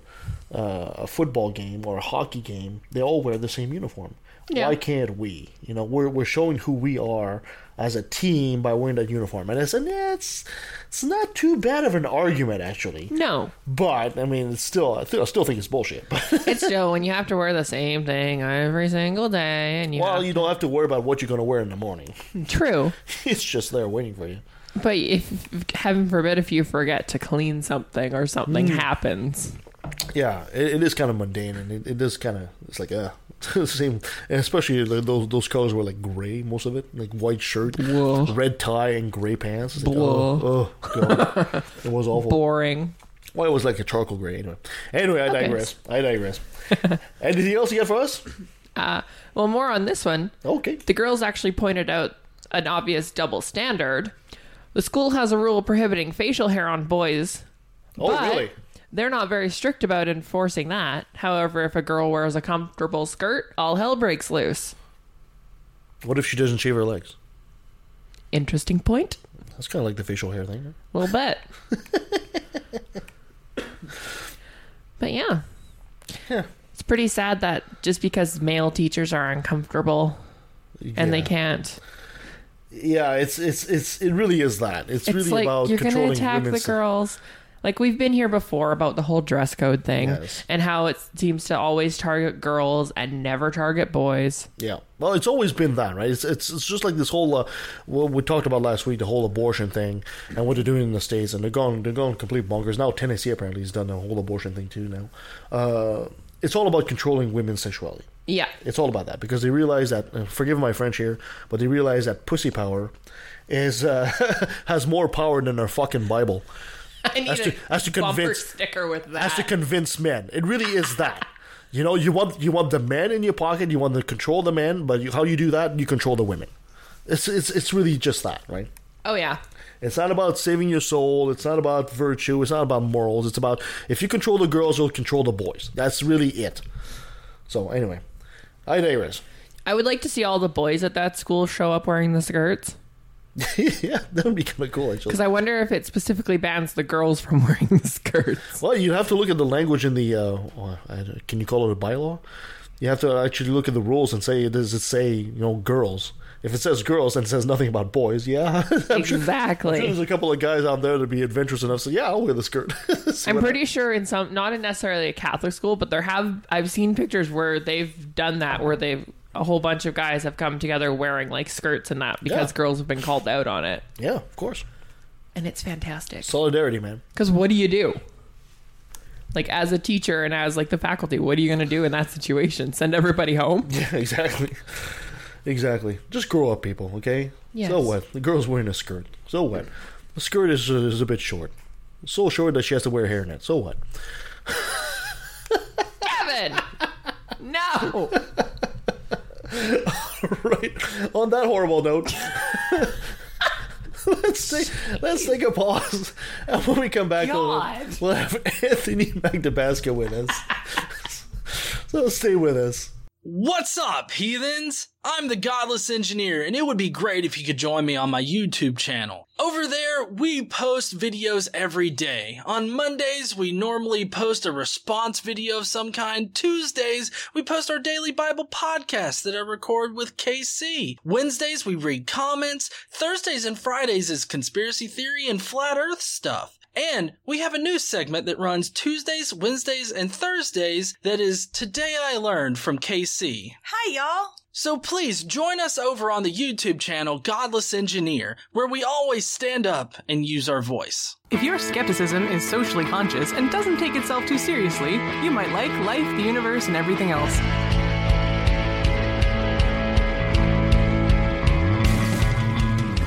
Speaker 4: uh, a football game or a hockey game, they all wear the same uniform.
Speaker 5: Yeah.
Speaker 4: Why can't we? You know, we're we're showing who we are as a team by wearing that uniform. And I said, yeah, it's it's not too bad of an argument actually.
Speaker 5: No.
Speaker 4: But I mean, it's still I, th- I still think it's bullshit. But <laughs>
Speaker 5: It's still when you have to wear the same thing every single day, and you.
Speaker 4: well, you don't have to worry about what you're going to wear in the morning. <laughs>
Speaker 5: True, <laughs>
Speaker 4: it's just there waiting for you.
Speaker 5: but if heaven forbid if you forget to clean something or something
Speaker 4: Mm.
Speaker 5: happens,
Speaker 4: Yeah, it, it is kind of mundane, and it, it is kind of it's like uh <laughs> same, especially like those those colors were like gray, most of it, like white shirt,
Speaker 5: Whoa.
Speaker 4: red tie, and gray pants. Like, oh, oh god, it was awful.
Speaker 5: boring.
Speaker 4: Well, it was like a charcoal gray anyway. Anyway, I
Speaker 5: Okay.
Speaker 4: digress. I digress. <laughs> Anything else you got for us?
Speaker 5: Uh, well, more on this one.
Speaker 4: Okay.
Speaker 5: The girls actually pointed out an obvious double standard. The school has a rule prohibiting facial hair on boys.
Speaker 4: Oh, really?
Speaker 5: They're not very strict about enforcing that. However, if a girl wears a comfortable skirt, all hell breaks loose.
Speaker 4: What if she doesn't shave her legs?
Speaker 5: Interesting point.
Speaker 4: That's kind of like the facial hair thing.
Speaker 5: A little bit. but yeah. It's pretty sad that just because male teachers are uncomfortable and they can't.
Speaker 4: Yeah, it's it's it's it really is that. It's,
Speaker 5: It's
Speaker 4: really
Speaker 5: like
Speaker 4: about
Speaker 5: you're
Speaker 4: controlling
Speaker 5: attack the girls. Like we've been here before about the whole dress code thing
Speaker 4: Yes.
Speaker 5: and how it seems to always target girls and never target boys.
Speaker 4: Yeah. Well, it's always been that, right? It's it's, it's just like this whole uh, what we talked about last week, the whole abortion thing, and what they're doing in the states, and they're going they're going complete bonkers. Now Tennessee apparently has done the whole abortion thing too. Now, uh, it's all about controlling women's sexuality.
Speaker 5: Yeah.
Speaker 4: It's all about that because they realize that. Uh, forgive my French here, but they realize that pussy power is uh, <laughs> has more power than our fucking Bible. <laughs>
Speaker 5: I need
Speaker 4: Has to-
Speaker 5: a
Speaker 4: has to convince-
Speaker 5: sticker with that.
Speaker 4: has to convince men. It really is that. <laughs> You know, you want you want the man in your pocket. You want to control the man, but you, how you do that? You control the women. It's it's it's really just that, right?
Speaker 5: oh yeah.
Speaker 4: It's not about saving your soul. It's not about virtue. It's not about morals. It's about if you control the girls, you'll control the boys. That's really it. So anyway, I digress.
Speaker 5: I would like to see all the boys at that school show up wearing the skirts. <laughs>
Speaker 4: yeah, that would be kind of cool, actually.
Speaker 5: Because I wonder if it specifically bans the girls from <laughs> wearing the skirts.
Speaker 4: Well, you have to look at the language in the. Uh, I can you call it a bylaw? You have to actually look at the rules and say, does it say you know girls? If it says girls and it says nothing about boys, yeah, <laughs> I'm sure,
Speaker 5: Exactly.
Speaker 4: I'm sure there's a couple of guys out there to be adventurous enough. So yeah, I'll wear the skirt.
Speaker 5: I'm pretty sure in some, not in necessarily a Catholic school, but there have I've seen pictures where they've done that, where they've a whole bunch of guys have come together wearing like skirts and that because
Speaker 4: Yeah.
Speaker 5: girls have been called out on it,
Speaker 4: Yeah, of course.
Speaker 5: and it's fantastic.
Speaker 4: Solidarity, man.
Speaker 5: Because what do you do? Like as a teacher and as like the faculty, what are you going to do in that situation? Send everybody home? <laughs>
Speaker 4: Yeah, exactly. Exactly. Just grow up, people. Okay.
Speaker 5: Yes.
Speaker 4: So what? The girl's wearing a skirt. So what? The skirt is uh, is a bit short. So short that she has to wear a hairnet. So what? <laughs>
Speaker 5: Kevin, no. <laughs> <laughs>
Speaker 4: right. On that horrible note, <laughs> let's take let's take a pause, <laughs> and when we come back, we'll, we'll have Anthony Magnabosco with us. so stay with us.
Speaker 7: What's up, heathens? I'm the Godless Engineer, and it would be great if you could join me on my YouTube channel. Over there, we post videos every day. On Mondays, we normally post a response video of some kind. Tuesdays, we post our daily Bible podcast that I record with KC. Wednesdays, we read comments. Thursdays and Fridays is conspiracy theory and flat earth stuff. And we have a new segment that runs Tuesdays, Wednesdays, and Thursdays that is Today I Learned from KC.
Speaker 8: Hi, y'all.
Speaker 7: So please join us over on the YouTube channel Godless Engineer, where we always stand up and use our voice.
Speaker 9: If your skepticism is socially conscious and doesn't take itself too seriously, you might like life, the universe, and everything else.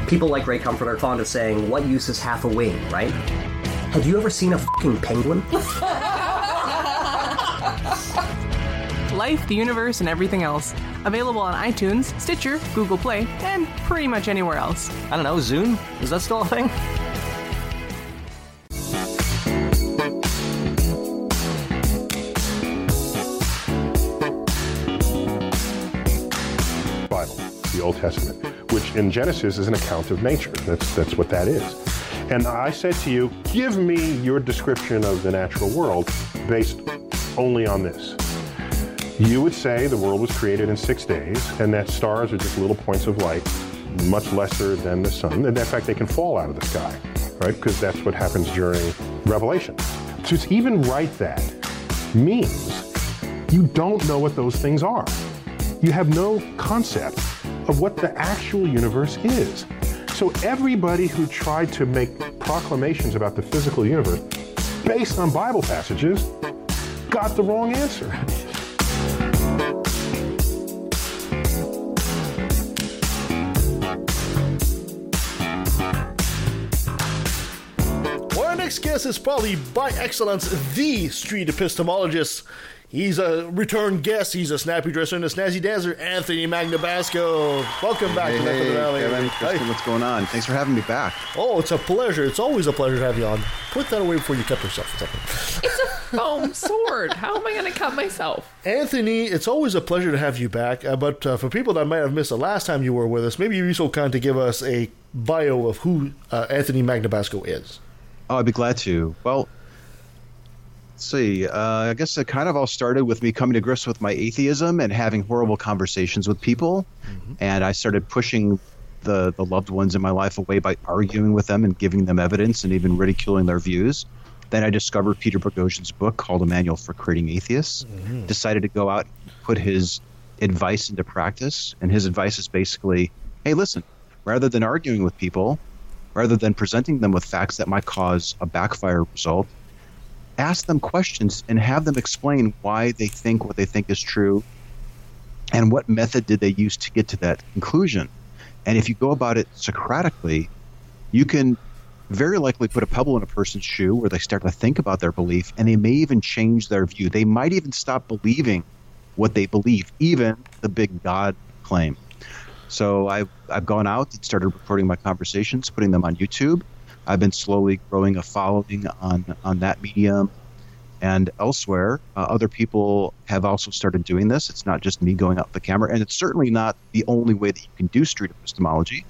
Speaker 10: People like Ray Comfort are fond of saying, What use is half a wing, right? Have you ever seen a fucking penguin?
Speaker 9: Life, the universe, and everything else. Available on iTunes, Stitcher, Google Play, and pretty much anywhere else.
Speaker 11: I don't know, Zune? Is that still a thing?
Speaker 12: Bible, the Old Testament, which in Genesis is an account of nature. That's, that's what that is. And I said to you, give me your description of the natural world based only on this. You would say the world was created in six days and that stars are just little points of light, much lesser than the sun. And in fact, they can fall out of the sky, right? Because that's what happens during Revelation. To even write that means you don't know what those things are. You have no concept of what the actual universe is. So everybody who tried to make proclamations about the physical universe based on Bible passages got the wrong answer.
Speaker 4: Our next guest is probably by excellence the street epistemologist. He's a return guest. He's a snappy dresser and a snazzy dancer, Anthony Magnabosco. Welcome back
Speaker 13: Hey,
Speaker 4: to Neck of the
Speaker 13: hey,
Speaker 4: Valley.
Speaker 13: Kevin, Kristen, what's going on? Thanks for having me back.
Speaker 4: Oh, it's a pleasure. It's always a pleasure to have you on. Put that away before you cut yourself. a.
Speaker 5: It's a foam sword. How am I going to cut myself?
Speaker 4: Anthony, it's always a pleasure to have you back. Uh, but uh, for people that might have missed the last time you were with us, maybe you'd be so kind to give us a bio of who uh, Anthony Magnabosco is.
Speaker 13: Oh, I'd be glad to. Well, let's see. Uh, I guess it kind of all started with me coming to grips with my atheism and having horrible conversations with people. And I started pushing the, the loved ones in my life away by arguing with them and giving them evidence and even ridiculing their views. Then I discovered Peter Boghossian's book called A Manual for Creating Atheists. Decided to go out and put his advice into practice. And his advice is basically hey, listen, rather than arguing with people, rather than presenting them with facts that might cause a backfire result, ask them questions and have them explain why they think what they think is true and what method did they use to get to that conclusion. And if you go about it Socratically, you can very likely put a pebble in a person's shoe where they start to think about their belief and they may even change their view. They might even stop believing what they believe, even the big God claim. So I've, I've gone out and started recording my conversations, putting them on YouTube. I've been slowly growing a following on, on that medium and elsewhere. Uh, other people have also started doing this. It's not just me going out the camera, and it's certainly not the only way that you can do street epistemology,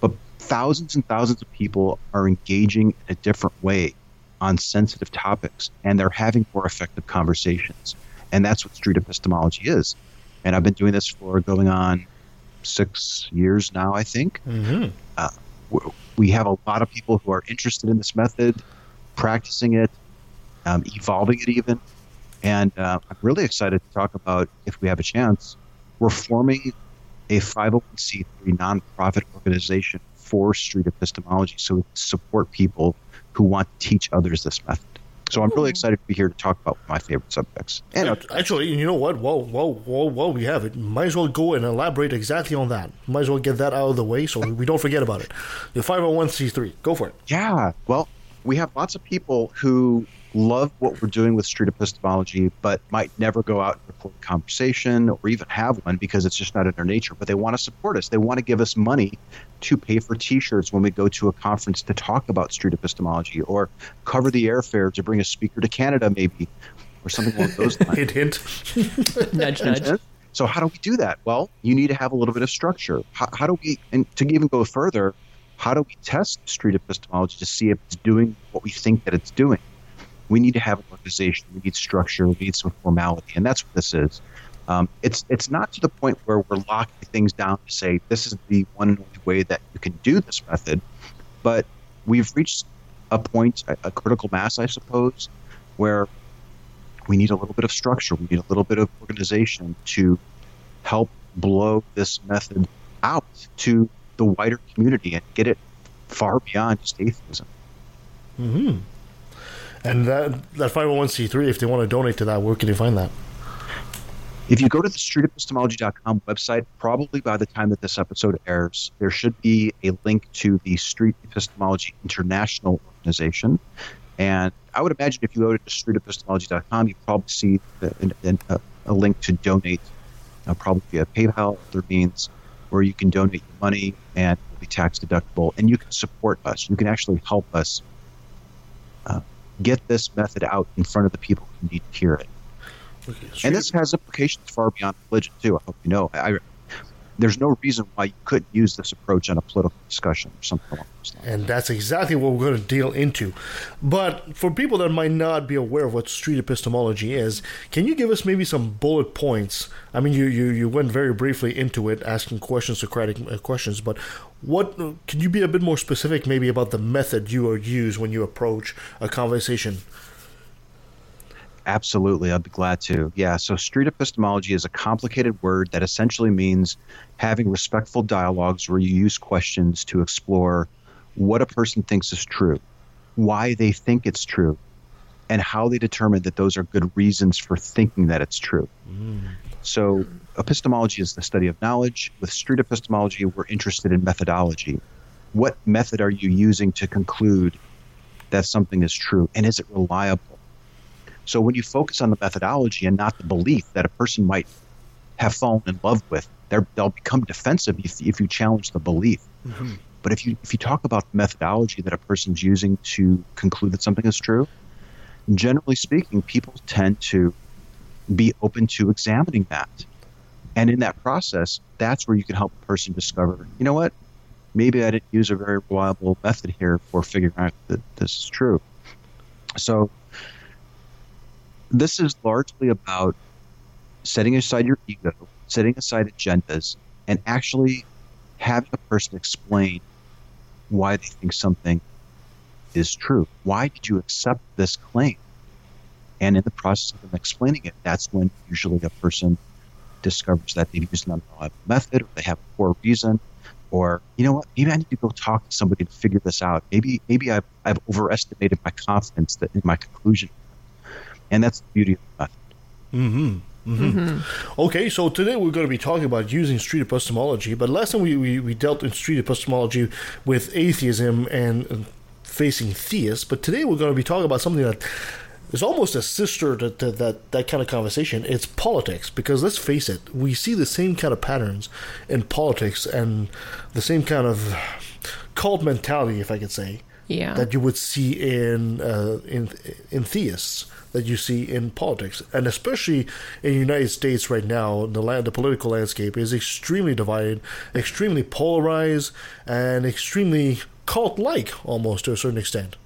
Speaker 13: but thousands and thousands of people are engaging in a different way on sensitive topics, and they're having more effective conversations. And that's what street epistemology is. And I've been doing this for going on six years now, I think.
Speaker 4: Mm-hmm.
Speaker 13: Uh, we have a lot of people who are interested in this method, practicing it, um, evolving it even. And uh, I'm really excited to talk about, if we have a chance, we're forming a 501c3 nonprofit organization for street epistemology so we can support people who want to teach others this method. So I'm really hmm. excited to be here to talk about my favorite subjects. And
Speaker 4: Actually, you know what? Whoa, whoa, whoa, whoa, we have it. Might as well go and elaborate exactly on that. Might as well get that out of the way so we don't forget about it. The 501c3. Go for it.
Speaker 13: Yeah. Well, we have lots of people who love what we're doing with street epistemology, but might never go out and record a conversation or even have one because it's just not in their nature. But they want to support us. They want to give us money to pay for T-shirts when we go to a conference to talk about street epistemology, or cover the airfare to bring a speaker to Canada, maybe, or something along those <laughs> lines.
Speaker 4: hint, hint.
Speaker 5: nudge, nudge.
Speaker 13: So how do we do that? Well, you need to have a little bit of structure. How, how do we, and to even go further, how do we test street epistemology to see if it's doing what we think that it's doing? We need to have an organization. We need structure. We need some formality, and that's what this is. Um, it's it's not to the point where we're locking things down to say this is the one and only way that you can do this method, but we've reached a point, a, a critical mass, I suppose, where we need a little bit of structure. We need a little bit of organization to help blow this method out to the wider community and get it far beyond just atheism.
Speaker 4: hmm And that that 501c3, if they want to donate to that, where can they find that?
Speaker 13: If you go to the streetepistemology.com website, probably by the time that this episode airs, there should be a link to the Street Epistemology International Organization. And I would imagine if you go to streetepistemology.com, you probably see the, a, a, link to donate, uh, probably via PayPal or other means, where you can donate your money and it will be tax deductible. And you can support us. You can actually help us uh, get this method out in front of the people who need to hear it. And this has implications far beyond religion too. I hope you know. I, there's no reason why you couldn't use this approach in a political discussion or something like that.
Speaker 4: And that's exactly what we're going to deal into. But for people that might not be aware of what street epistemology is, can you give us maybe some bullet points? I mean, you, you, you went very briefly into it, asking questions, Socratic uh, questions, but what can you be a bit more specific maybe about the method you use when you approach a conversation?
Speaker 13: Absolutely, I'd be glad to. Yeah, so street epistemology is a complicated word that essentially means having respectful dialogues where you use questions to explore what a person thinks is true, why they think it's true, and how they determine that those are good reasons for thinking that it's true. Mm. So, epistemology is the study of knowledge. With street epistemology, we're interested in methodology. What method are you using to conclude that something is true, and is it reliable? So when you focus on the methodology and not the belief that a person might have fallen in love with, they'll become defensive if, if you challenge the belief. Mm-hmm. But if you if you talk about the methodology that a person's using to conclude that something is true, generally speaking, people tend to be open to examining that. And in that process, that's where you can help a person discover, you know what, maybe I didn't use a very reliable method here for figuring out that this is true. So this is largely about setting aside your ego, setting aside agendas, and actually having a person explain why they think something is true. Why did you accept this claim? And in the process of them explaining it, that's when usually a person discovers that they've used an unreliable method or they have a poor reason or you know what maybe i need to go talk to somebody to figure this out maybe maybe i've, I've overestimated my confidence that in my conclusion and that's the beauty of the method.
Speaker 4: Mm-hmm. Mm-hmm. Mm-hmm. Okay, so today we're going to be talking about using street epistemology, but last time we, we, we dealt in street epistemology with atheism and facing theists, but today we're going to be talking about something that is almost a sister to, to, that, that kind of conversation. It's politics, because let's face it, we see the same kind of patterns in politics and the same kind of cult mentality, if I could say,
Speaker 5: yeah.
Speaker 4: that you would see in uh, in in theists that you see in politics, and especially in the United States right now, the land, the political landscape is extremely divided, extremely polarized, and extremely cult-like almost to a certain extent.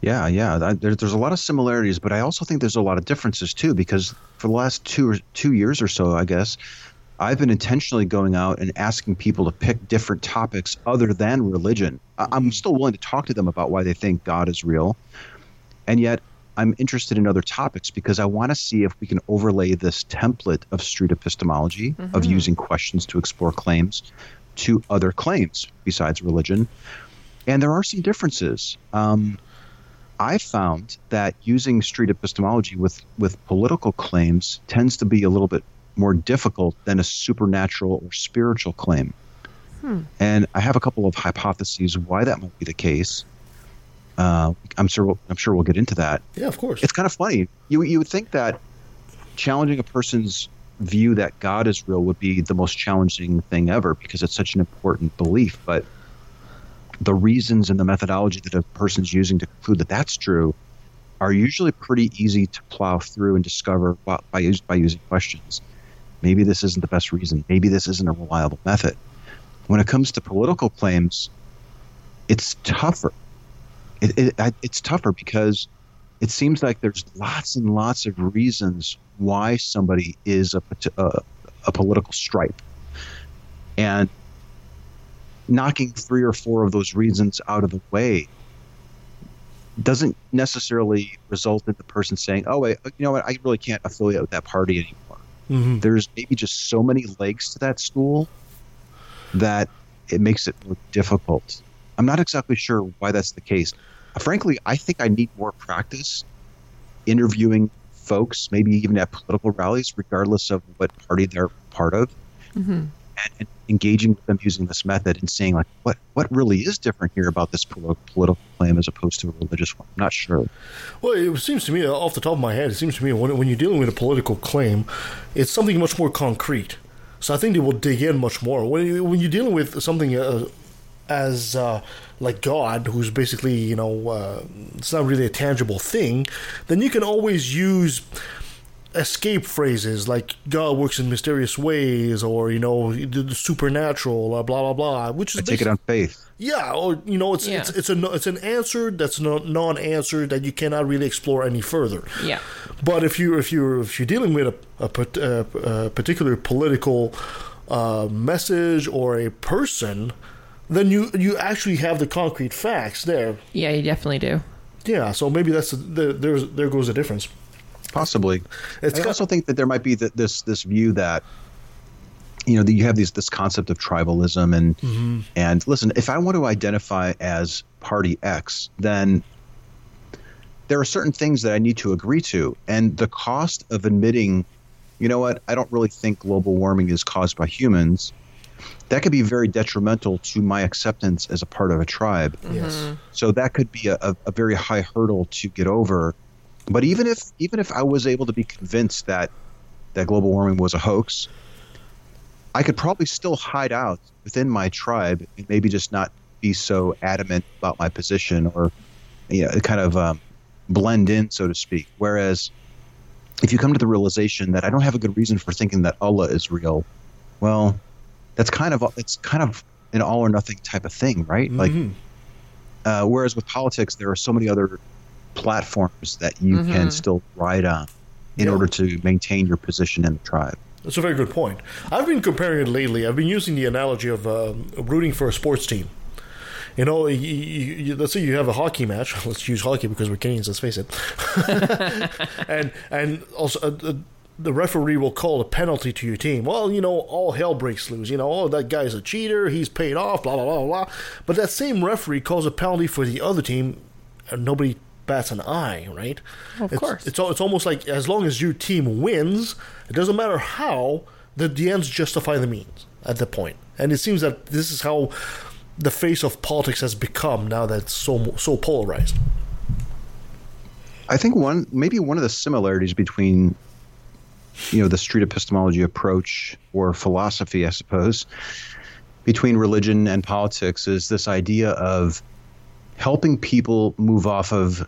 Speaker 13: Yeah, yeah. There, there's a lot of similarities, but I also think there's a lot of differences too. Because for the last two or two years or so, I guess, I've been intentionally going out and asking people to pick different topics other than religion. I'm still willing to talk to them about why they think God is real, and yet I'm interested in other topics because I want to see if we can overlay this template of street epistemology mm-hmm. of using questions to explore claims to other claims besides religion. And there are some differences. Um, I found that using street epistemology with, with political claims tends to be a little bit more difficult than a supernatural or spiritual claim. Hmm. And I have a couple of hypotheses why that might be the case. Uh, I'm sure. We'll, I'm sure we'll get into that.
Speaker 4: Yeah, of course.
Speaker 13: It's kind of funny. You you would think that challenging a person's view that God is real would be the most challenging thing ever because it's such an important belief. But the reasons and the methodology that a person's using to conclude that that's true are usually pretty easy to plow through and discover by, by, by using questions. maybe this isn't the best reason. Maybe this isn't a reliable method. When it comes to political claims, it's tougher. It, it, it's tougher because it seems like there's lots and lots of reasons why somebody is a, a, a political stripe. And knocking three or four of those reasons out of the way doesn't necessarily result in the person saying, "Oh, wait, you know what? I really can't affiliate with that party anymore."
Speaker 4: Mhm.
Speaker 13: There's maybe just so many legs to that stool that it makes it more difficult. I'm not exactly sure why that's the case. Frankly, I think I need more practice interviewing folks, maybe even at political rallies, regardless of what party they're part of,
Speaker 5: Mm-hmm.
Speaker 13: and, and engaging with them using this method and seeing like, what what really is different here about this poli- political claim as opposed to a religious one? I'm not sure.
Speaker 4: Well, it seems to me, uh, off the top of my head, it seems to me when, when you're dealing with a political claim, it's something much more concrete. So I think they will dig in much more. When, you, when you're dealing with something uh, as uh, like God, who's basically, you know, uh, it's not really a tangible thing, then you can always use escape phrases like God works in mysterious ways or, you know, the the supernatural, uh, blah, blah, blah, which is
Speaker 13: I take it on faith.
Speaker 4: yeah, or you know, it's
Speaker 5: Yeah.
Speaker 4: it's it's a it's an answer that's no, non-answer that you cannot really explore any further.
Speaker 5: Yeah.
Speaker 4: But if you if you if you're dealing with a, a, a, a particular political uh, message or a person, then you you actually have the concrete facts there.
Speaker 5: Yeah, you definitely do.
Speaker 4: Yeah, so maybe that's the, the, there's there goes the difference.
Speaker 13: Possibly.
Speaker 4: It's
Speaker 13: I
Speaker 4: got-
Speaker 13: also think that there might be th this this view that you know that you have these this concept of tribalism and
Speaker 4: Mhm.
Speaker 13: and listen, if I want to identify as party X, then there are certain things that I need to agree to, and the cost of admitting, you know what, I don't really think global warming is caused by humans. That could be very detrimental to my acceptance as a part of a tribe.
Speaker 4: Yes.
Speaker 13: So that could be a, a, a very high hurdle to get over. But even if even if I was able to be convinced that that global warming was a hoax, I could probably still hide out within my tribe and maybe just not be so adamant about my position or you know kind of um, blend in, so to speak. Whereas if you come to the realization that I don't have a good reason for thinking that Allah is real, well, that's kind of it's kind of an all or nothing type of thing, right? Like
Speaker 4: Mhm.
Speaker 13: uh, whereas with politics, there are so many other platforms that you can
Speaker 4: Mhm.
Speaker 13: still ride on in
Speaker 4: Yeah.
Speaker 13: order to maintain your position in the tribe.
Speaker 4: That's a very good point. I've been comparing it lately. I've been using the analogy of um, rooting for a sports team. You know, you, you, you, let's say you have a hockey match. <laughs> Let's use hockey because we're Canadians. Let's face it. <laughs> <laughs> and and also uh, uh, the referee will call a penalty to your team. Well, you know, all hell breaks loose. You know, oh, that guy's a cheater. He's paid off. Blah blah blah blah. But that same referee calls a penalty for the other team, and nobody bats an eye, right?
Speaker 5: Of
Speaker 4: it's,
Speaker 5: course.
Speaker 4: It's it's almost like as long as your team wins, it doesn't matter how the, the ends justify the means at that point. And it seems that this is how the face of politics has become now that it's so so polarized.
Speaker 13: I think one maybe one of the similarities between you know the street epistemology approach or philosophy, I suppose, between religion and politics is this idea of helping people move off of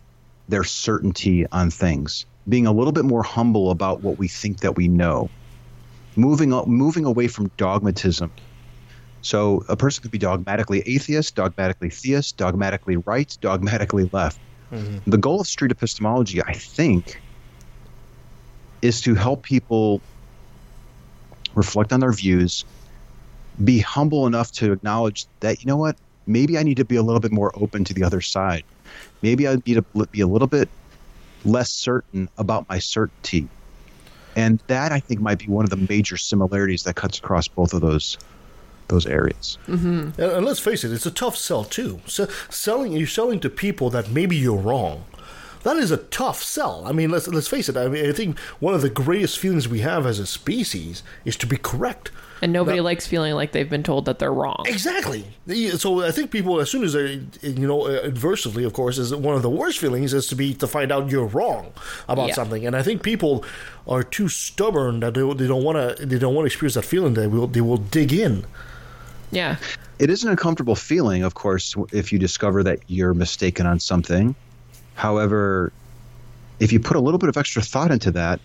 Speaker 13: their certainty on things, being a little bit more humble about what we think that we know, moving moving away from dogmatism. So a person could be dogmatically atheist, dogmatically theist, dogmatically right, dogmatically left. Mm-hmm. The goal of street epistemology, I think, is to help people reflect on their views, be humble enough to acknowledge that, you know what, maybe I need to be a little bit more open to the other side. Maybe I need to be a little bit less certain about my certainty. And that, I think, might be one of the major similarities that cuts across both of those those areas.
Speaker 4: Mm-hmm. And, and let's face it, it's a tough sell too. So selling you're selling to people that maybe you're wrong. That is a tough sell. I mean, let's let's face it. I mean, I think one of the greatest feelings we have as a species is to be correct.
Speaker 5: And nobody likes feeling like they've been told that they're wrong.
Speaker 4: Exactly. So I think people, as soon as they, you know, uh, adversively, of course, is one of the worst feelings is to be to find out you're wrong about
Speaker 5: Yeah.
Speaker 4: something. And I think people are too stubborn that they, they don't want to they don't want to experience that feeling. They will they will dig in.
Speaker 5: Yeah.
Speaker 13: It is an uncomfortable feeling, of course, if you discover that you're mistaken on something. However, if you put a little bit of extra thought into that,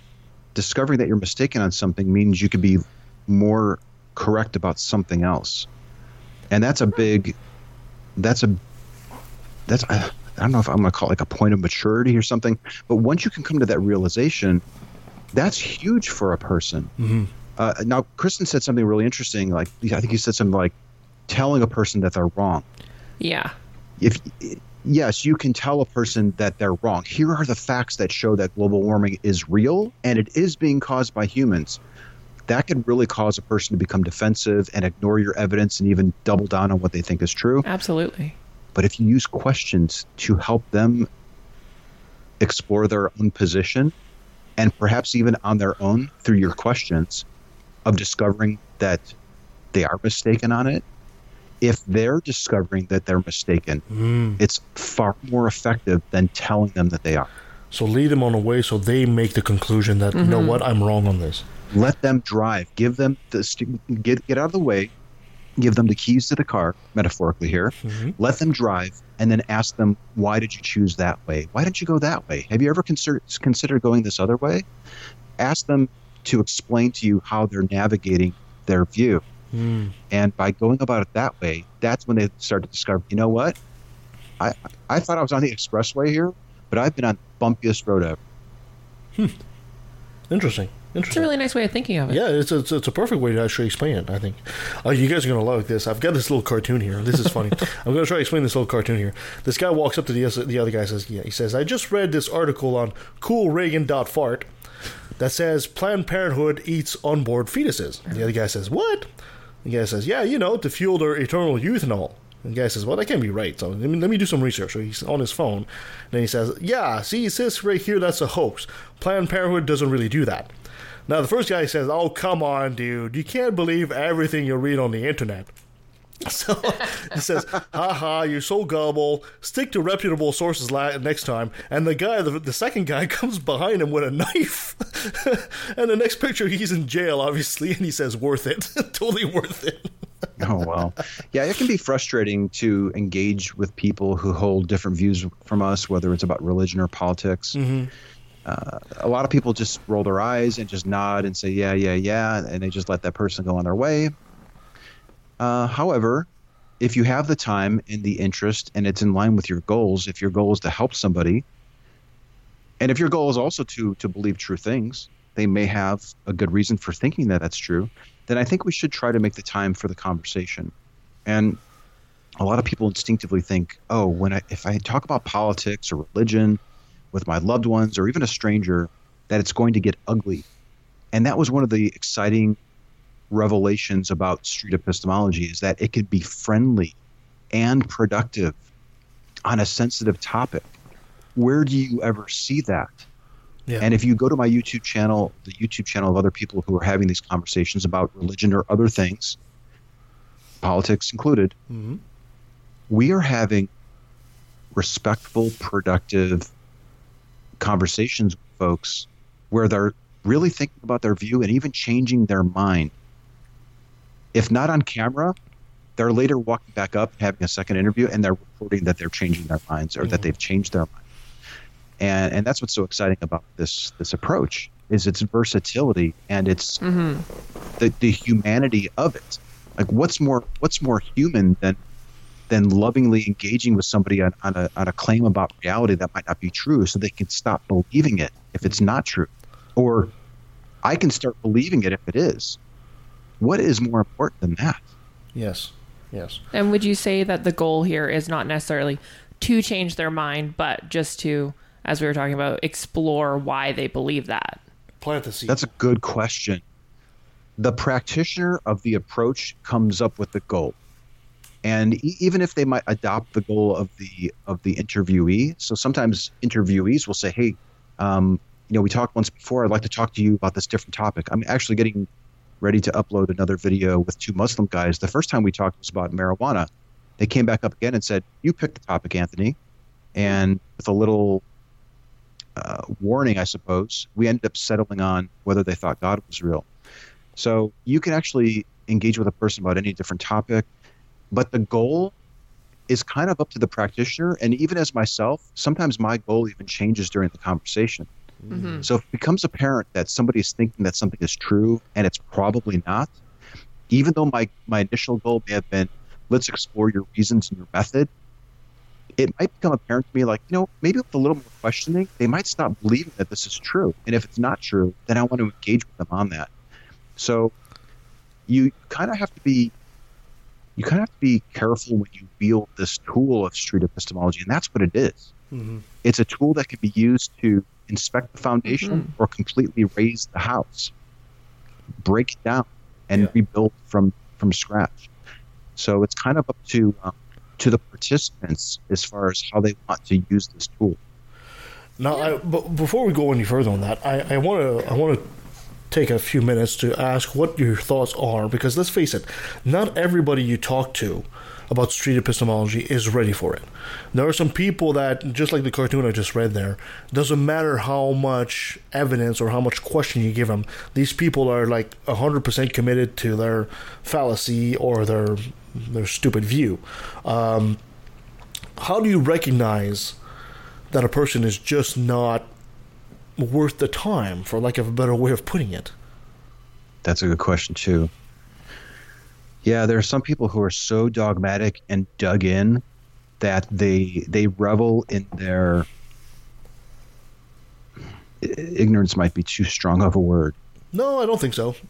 Speaker 13: discovering that you're mistaken on something means you could be more correct about something else, and that's a big. That's a. That's I, I don't know if I'm going to call it like a point of maturity or something, but once you can come to that realization, that's huge for a person.
Speaker 4: Mm-hmm.
Speaker 13: Uh, now, Kristen said something really interesting. Like I think you said something like telling a person that they're wrong.
Speaker 5: Yeah.
Speaker 13: If yes, you can tell a person that they're wrong. Here are the facts that show that global warming is real and it is being caused by humans. That can really cause a person to become defensive and ignore your evidence and even double down on what they think is true.
Speaker 5: Absolutely.
Speaker 13: But if you use questions to help them explore their own position, and perhaps even on their own through your questions of discovering that they are mistaken on it, if they're discovering that they're mistaken,
Speaker 4: Mm.
Speaker 13: it's far more effective than telling them that they are.
Speaker 4: So lead them on a way so they make the conclusion that you know
Speaker 13: Mhm.
Speaker 4: what I'm wrong on this.
Speaker 13: Let them drive. Give them the st- get get out of the way. Give them the keys to the car, metaphorically here. Let them drive, and then ask them, "Why did you choose that way? Why didn't you go that way? Have you ever considered considered going this other way?" Ask them to explain to you how they're navigating their view.
Speaker 4: Mm.
Speaker 13: And by going about it that way, that's when they start to discover, you know what? I I thought I was on the expressway here, but I've been on the bumpiest road ever.
Speaker 4: Interesting.
Speaker 5: It's a really nice way of thinking of it.
Speaker 4: Yeah, it's a, it's, a, it's a perfect way to actually explain it. I think. Oh, you guys are gonna love this. I've got this little cartoon here. This is funny. <laughs> I'm gonna try to explain this little cartoon here. This guy walks up to the other- the other guy. and Says, "Yeah." He says, "I just read this article on CoolReagan.fart that says Planned Parenthood eats onboard fetuses." The other guy says, "What?" The guy says, "Yeah, you know, to fuel their eternal youth and all." And the guy says, "Well, that can't be right. So let me, let me do some research." So he's on his phone, and then he says, "Yeah, see, says right here that's a hoax. Planned Parenthood doesn't really do that." Now the first guy says, "Oh, come on, dude! You can't believe everything you read on the internet." <laughs> So he says, "Ha ha! You're so gullible. Stick to reputable sources la- next time." And the guy, the, the second guy, <laughs> comes behind him with a knife. <laughs> and the next picture, he's in jail, obviously, and he says, "Worth it. totally worth it."
Speaker 13: Oh well, yeah, it can be frustrating to engage with people who hold different views from us, whether it's about religion or politics.
Speaker 4: Mm-hmm.
Speaker 13: Uh, a lot of people just roll their eyes and just nod and say, "Yeah, yeah, yeah," and they just let that person go on their way. Uh, however, if you have the time and the interest, and it's in line with your goals, if your goal is to help somebody, and if your goal is also to to believe true things, they may have a good reason for thinking that that's true. Then I think we should try to make the time for the conversation. And a lot of people instinctively think, oh, when I if I talk about politics or religion with my loved ones or even a stranger, that it's going to get ugly. And that was one of the exciting revelations about street epistemology is that it could be friendly and productive on a sensitive topic. Where do you ever see that?
Speaker 4: Yeah.
Speaker 13: And if you go to my YouTube channel, the YouTube channel of other people who are having these conversations about religion or other things, politics included,
Speaker 4: Mm-hmm.
Speaker 13: we are having respectful, productive conversations with folks where they're really thinking about their view and even changing their mind. If not on camera, they're later walking back up, having a second interview, and they're reporting that they're changing their minds or that they've changed their mind. And and that's what's so exciting about this this approach is its versatility and its
Speaker 5: Mm-hmm.
Speaker 13: the, the humanity of it. Like what's more what's more human than than lovingly engaging with somebody on, on a on a claim about reality that might not be true so they can stop believing it if it's not true. Or I can start believing it if it is. What is more important than that?
Speaker 4: Yes. Yes.
Speaker 5: And would you say that the goal here is not necessarily to change their mind, but just to, as we were talking about, explore why they believe that?
Speaker 4: Plant the seed.
Speaker 13: That's a good question. The practitioner of the approach comes up with the goal. And e- even if they might adopt the goal of the of the interviewee, so sometimes interviewees will say, "Hey, um, you know, we talked once before. I'd like to talk to you about this different topic." I'm actually getting ready to upload another video with two Muslim guys. The first time we talked was about marijuana. They came back up again and said, "You picked the topic, Anthony," and with a little uh, warning, I suppose, we ended up settling on whether they thought God was real. So you can actually engage with a person about any different topic, but the goal is kind of up to the practitioner. And even as myself, sometimes my goal even changes during the conversation.
Speaker 5: Mhm.
Speaker 13: So if it becomes apparent that somebody is thinking that something is true and it's probably not, even though my, my initial goal may have been, let's explore your reasons and your method, it might become apparent to me like, you know, maybe with a little more questioning, they might stop believing that this is true. And if it's not true, then I want to engage with them on that. So you kind of have to be you kind of have to be careful when you wield this tool of street epistemology, and that's what it is.
Speaker 4: Mhm.
Speaker 13: It's a tool that can be used to inspect the foundation or completely raze the house, break it down, and rebuild from from scratch. So it's kind of up to um, to the participants as far as how they want to use this tool.
Speaker 4: Now, I, but before we go any further on that, I want to I want to take a few minutes to ask what your thoughts are because let's face it, not everybody you talk to about street epistemology is ready for it. There are some people that, just like the cartoon I just read there, doesn't matter how much evidence or how much question you give them, these people are like 100% committed to their fallacy or their their stupid view. Um, how do you recognize that a person is just not worth the time, for lack of a better way of putting it?
Speaker 13: That's a good question too. Yeah, there are some people who are so dogmatic and dug in that they they revel in their ignorance might be too strong of a word.
Speaker 4: No, I don't think so. <laughs>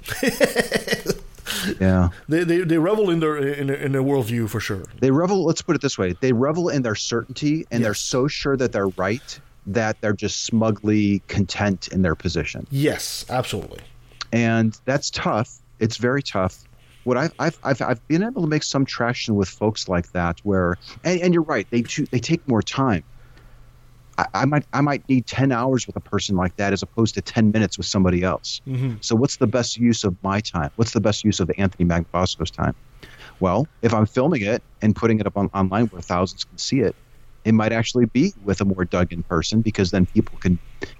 Speaker 13: Yeah.
Speaker 4: They, they, they revel in their in, their- in their worldview for sure.
Speaker 13: They revel let's put it this way. They revel in their certainty and they're so sure that they're right that they're just smugly content in their position.
Speaker 4: Yes, absolutely.
Speaker 13: and that's tough. It's very tough. What I've I've I've, I've been able to make some traction with folks like that, where and, and you're right, they too, they take more time. I, I might I might need ten hours with a person like that as opposed to ten minutes with somebody else.
Speaker 4: Mhm.
Speaker 13: So what's the best use of my time? What's the best use of Anthony Magnabosco's time? Well, if I'm filming it and putting it up on, online where thousands can see it, it might actually be with a more dug in person because then people can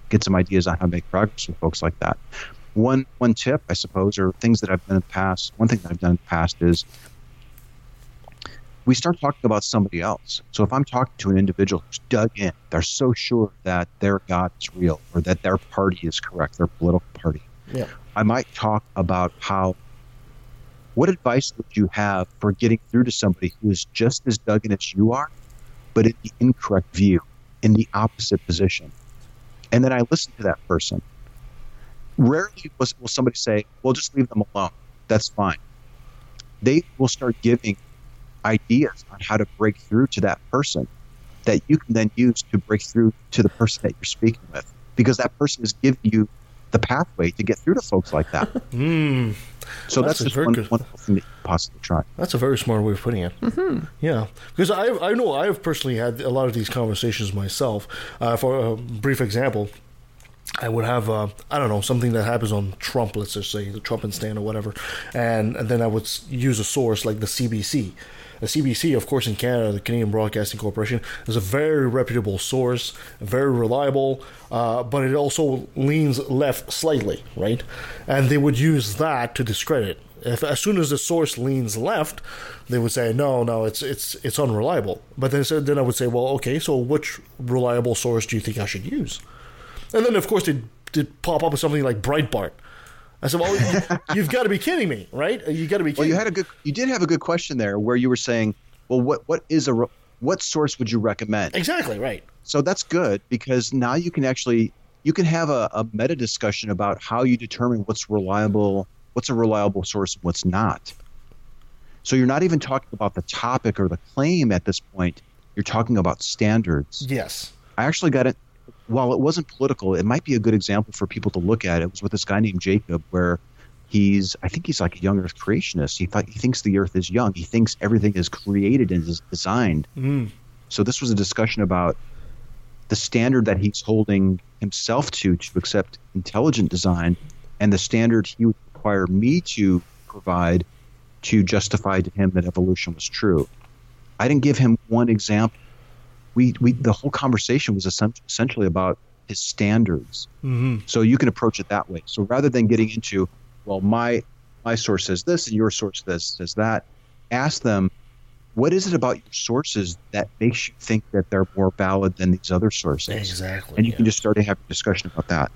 Speaker 13: get some ideas on how to make progress with folks like that. One one tip, I suppose, or things that I've done in the past. One thing that I've done in the past is we start talking about somebody else. So if I'm talking to an individual who's dug in, they're so sure that their God is real or that their party is correct, their political party.
Speaker 4: Yeah.
Speaker 13: I might talk about how what advice would you have for getting through to somebody who is just as dug in as you are, but in the incorrect view, in the opposite position? And then I listen to that person. Rarely will somebody say, well, just leave them alone. That's fine. They will start giving ideas on how to break through to that person that you can then use to break through to the person that you're speaking with because that person is giving you the pathway to get through to folks like that. <laughs>
Speaker 4: Mm.
Speaker 13: So that's,
Speaker 4: a
Speaker 13: just one
Speaker 4: good-
Speaker 13: wonderful thing that you can possibly try.
Speaker 4: That's a very smart way of putting it.
Speaker 5: Mm-hmm.
Speaker 4: Yeah, because I I know I've personally had a lot of these conversations myself. Uh, for a brief example, I would have uh, I don't know something that happens on Trump, let's just say the Trump and stand or whatever, and, and then I would use a source like the CBC. The CBC, of course, in Canada, the Canadian Broadcasting Corporation, is a very reputable source, very reliable, uh, but it also leans left slightly, right? And they would use that to discredit. If as soon as the source leans left, they would say no, no, it's it's it's unreliable. But then so then I would say, well, okay, so which reliable source do you think I should use? And then, of course, they did pop up with something like Breitbart. I said, "Well, you, <laughs> you've got to be kidding me, right? You got to be
Speaker 13: Well, you had a good, you did have a good question there where you were saying, well, what what is a what source would you recommend?
Speaker 4: Exactly right.
Speaker 13: So that's good because now you can actually you can have a, a meta discussion about how you determine what's reliable, what's a reliable source, and what's not. So you're not even talking about the topic or the claim at this point. You're talking about standards.
Speaker 4: Yes.
Speaker 13: I actually got it. While it wasn't political, it might be a good example for people to look at. It was with this guy named Jacob, where he's, I think he's like a young Earth creationist. He thought he thinks the Earth is young. He thinks everything is created and is designed.
Speaker 4: Mm.
Speaker 13: So this was a discussion about the standard that he's holding himself to to accept intelligent design, and the standard he would require me to provide to justify to him that evolution was true. I didn't give him one example. We, we the whole conversation was essentially about his standards.
Speaker 4: Mm-hmm.
Speaker 13: So you can approach it that way. So rather than getting into, well, my my source says this and your source says says that, ask them, what is it about your sources that makes you think that they're more valid than these other sources?
Speaker 4: Exactly.
Speaker 13: And you can just start to have a discussion about that.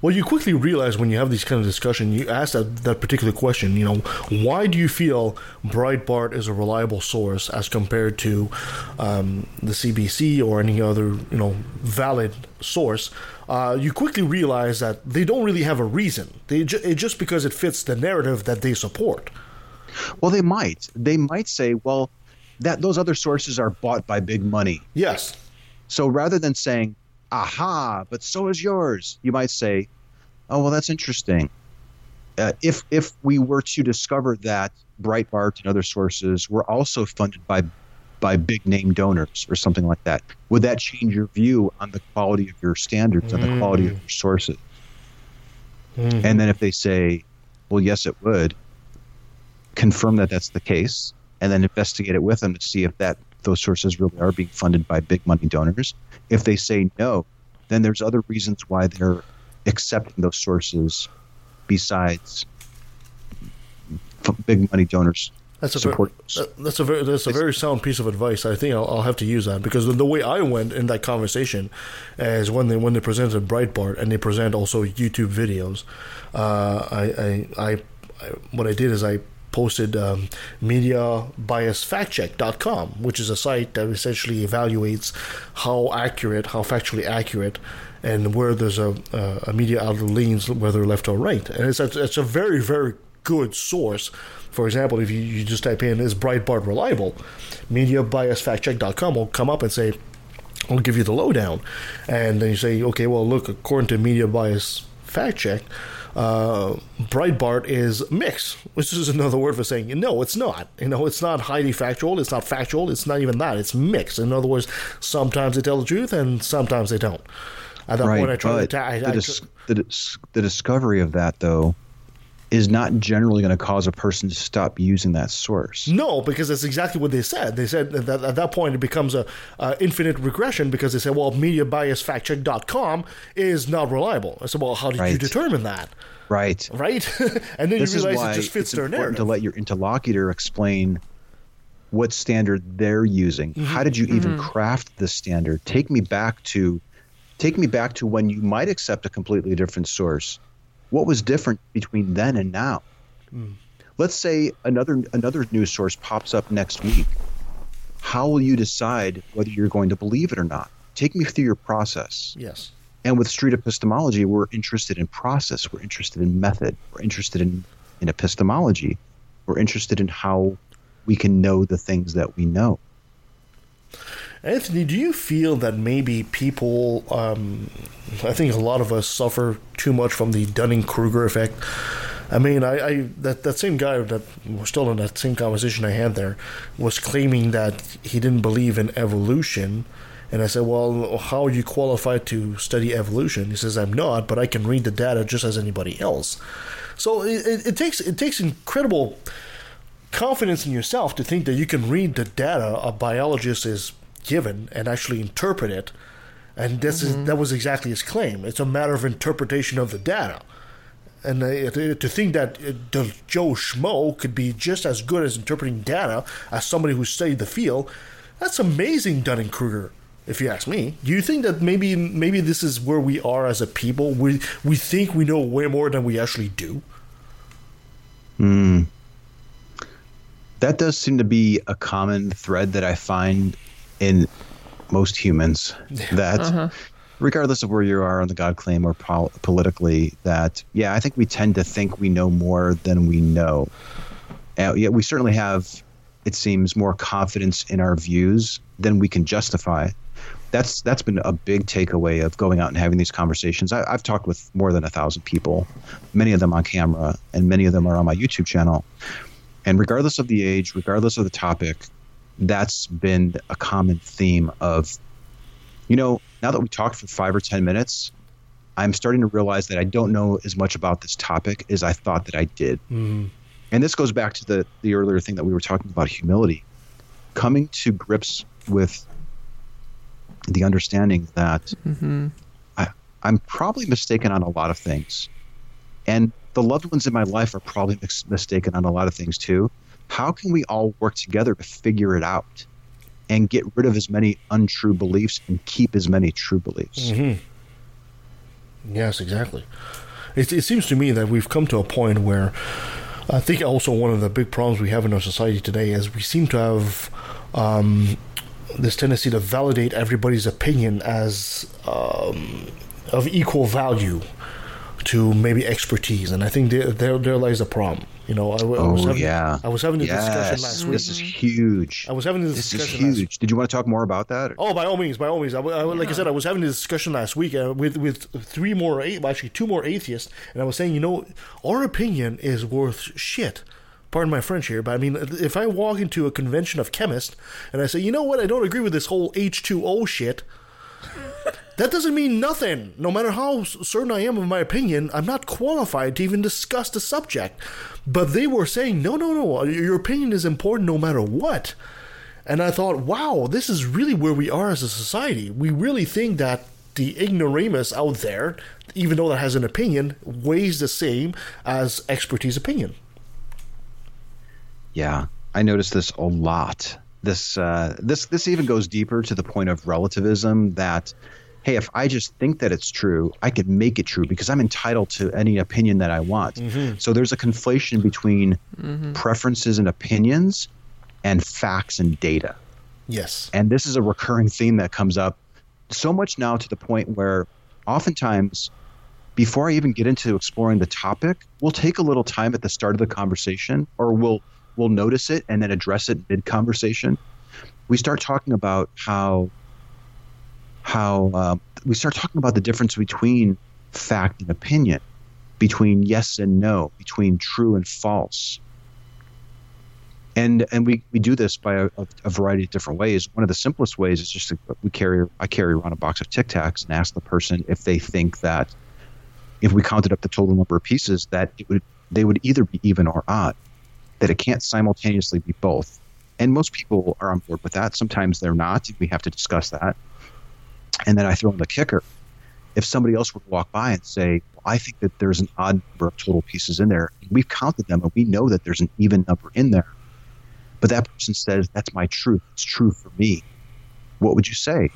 Speaker 4: Well, you quickly realize when you have these kind of discussion, you ask that, that particular question, you know, why do you feel Breitbart is a reliable source as compared to um, the CBC or any other, you know, valid source? Uh, you quickly realize that they don't really have a reason. They ju- it's just because it fits the narrative that they support.
Speaker 13: Well, they might. They might say, well, that those other sources are bought by big money.
Speaker 4: Yes.
Speaker 13: So rather than saying, aha, but so is yours, you might say, oh, well, that's interesting. Uh, if if we were to discover that Breitbart and other sources were also funded by by big name donors or something like that, would that change your view on the quality of your standards and the quality of your sources?
Speaker 4: Mhm.
Speaker 13: And then if they say, well, yes, it would, confirm that that's the case, and then investigate it with them to see if that those sources really are being funded by big money donors. If they say no, then there's other reasons why they're accepting those sources besides big money donors.
Speaker 4: That's a
Speaker 13: support
Speaker 4: very, that's a very that's a very sound piece of advice. I think I'll, I'll have to use that because the, the way I went in that conversation is when they when they presented Breitbart and they present also YouTube videos. Uh, I, I, I I what I did is I posted um, mediabiasfactcheck.com, which is a site that essentially evaluates how accurate, how factually accurate, and where there's a, a, media outlet leans, whether left or right. And it's a, it's a very, very good source. For example, if you, you just type in, is Breitbart reliable? Mediabiasfactcheck.com will come up and say, I'll give you the lowdown. And then you say, okay, well, look, according to Media Bias Fact Check, uh, Breitbart is mixed, which is another word for saying no, it's not. You know, it's not highly factual. It's not factual. It's not even that. It's mixed. In other words, sometimes they tell the truth and sometimes they don't. At that
Speaker 13: right,
Speaker 4: point, I try to attack.
Speaker 13: the, dis- the, dis- the discovery of that, though, is not generally going to cause a person to stop using that source.
Speaker 4: No, because that's exactly what they said. They said that at that point it becomes a uh, infinite regression because they said, well, mediabiasfactcheck.com is not reliable. I said, well, how did you determine that?
Speaker 13: Right.
Speaker 4: Right? <laughs> and then
Speaker 13: this
Speaker 4: you
Speaker 13: is
Speaker 4: realize
Speaker 13: why
Speaker 4: it just fits
Speaker 13: it's
Speaker 4: their
Speaker 13: important
Speaker 4: narrative.
Speaker 13: to let your interlocutor explain what standard they're using.
Speaker 4: Mm-hmm.
Speaker 13: How did you even
Speaker 5: Mhm.
Speaker 13: craft the standard? Take me back to take me back to when you might accept a completely different source. What was different between then and now?
Speaker 4: Mm.
Speaker 13: Let's say another another news source pops up next week. How will you decide whether you're going to believe it or not? Take me through your process.
Speaker 4: Yes.
Speaker 13: And with street epistemology, we're interested in process, we're interested in method, we're interested in, in epistemology, we're interested in how we can know the things that we know.
Speaker 4: Anthony, do you feel that maybe people, um, I think a lot of us suffer too much from the Dunning Kruger effect? I mean, I, I that, that same guy that we're still in that same conversation I had there was claiming that he didn't believe in evolution. And I said, Well, how are you qualified to study evolution? He says, I'm not, but I can read the data just as anybody else. So it, it, it takes it takes incredible confidence in yourself to think that you can read the data a biologist is given and actually interpret it. And this is that was exactly his claim. It's a matter of interpretation of the data. And uh, to to think that uh, Joe Schmo could be just as good as interpreting data as somebody who studied the field, that's amazing, Dunning Kruger. If you ask me, do you think that maybe maybe this is where we are as a people? We we think we know way more than we actually do.
Speaker 13: Hmm. That does seem to be a common thread that I find in most humans. <laughs> That,
Speaker 5: Uh-huh.
Speaker 13: regardless of where you are on the God claim or pol- politically, that yeah, I think we tend to think we know more than we know. Uh, yeah, we certainly have, it seems, more confidence in our views than we can justify. That's that's been a big takeaway of going out and having these conversations. I, I've talked with more than a thousand people, many of them on camera, and many of them are on my YouTube channel. And regardless of the age, regardless of the topic, that's been a common theme of, you know, now that we talked for five or 10 minutes, I'm starting to realize that I don't know as much about this topic as I thought that I did.
Speaker 4: Mm.
Speaker 13: And this goes back to the, the earlier thing that we were talking about humility. Coming to grips with the understanding that
Speaker 5: Mm-hmm.
Speaker 13: I, I'm probably mistaken on a lot of things. And the loved ones in my life are probably mis- mistaken on a lot of things too. How can we all work together to figure it out and get rid of as many untrue beliefs and keep as many true beliefs?
Speaker 4: hmm Yes, exactly. It, it seems to me that we've come to a point where I think also one of the big problems we have in our society today is we seem to have um, this tendency to validate everybody's opinion as um, of equal value to maybe expertise, and I think there there, there lies a problem. You know, I, I was
Speaker 13: Oh,
Speaker 4: having,
Speaker 13: yeah.
Speaker 4: I was having a
Speaker 13: Yes,
Speaker 4: discussion last week.
Speaker 13: This is huge.
Speaker 4: I was having this,
Speaker 13: This is
Speaker 4: discussion
Speaker 13: huge. Did you want to talk more about that?
Speaker 4: Oh, by all means, by all means. I, I- like I said, I was having a discussion last week uh, with with three more, a- well, actually two more atheists, and I was saying, you know, our opinion is worth shit. Pardon my French here, but I mean, if I walk into a convention of chemists and I say, you know what, I don't agree with this whole H two O shit. That doesn't mean nothing. No matter how certain I am of my opinion, I'm not qualified to even discuss the subject. But they were saying, no, no, no, your opinion is important no matter what. And I thought, wow, this is really where we are as a society. We really think that the ignoramus out there, even though that has an opinion, weighs the same as expertise opinion.
Speaker 13: Yeah, I noticed this a lot. This uh, this this even goes deeper to the point of relativism. That hey, if I just think that it's true, I could make it true because I'm entitled to any opinion that I want.
Speaker 4: Mhm.
Speaker 13: So there's a conflation between
Speaker 5: Mm-hmm.
Speaker 13: preferences and opinions and facts and data.
Speaker 4: Yes.
Speaker 13: And this is a recurring theme that comes up so much now to the point where oftentimes before I even get into exploring the topic, we'll take a little time at the start of the conversation or we'll we'll notice it and then address it mid conversation. We start talking about how how uh, we start talking about the difference between fact and opinion, between yes and no, between true and false. And and we, we do this by a, a variety of different ways. One of the simplest ways is just to, we carry I carry around a box of Tic Tacs and ask the person if they think that if we counted up the total number of pieces that it would they would either be even or odd, that it can't simultaneously be both. And most people are on board with that. Sometimes they're not. We have to discuss that. And then I throw in the kicker. If somebody else were to walk by and say, well, I think that there's an odd number of total pieces in there, we've counted them and we know that there's an even number in there. But that person says, that's my truth. It's true for me. What would you say?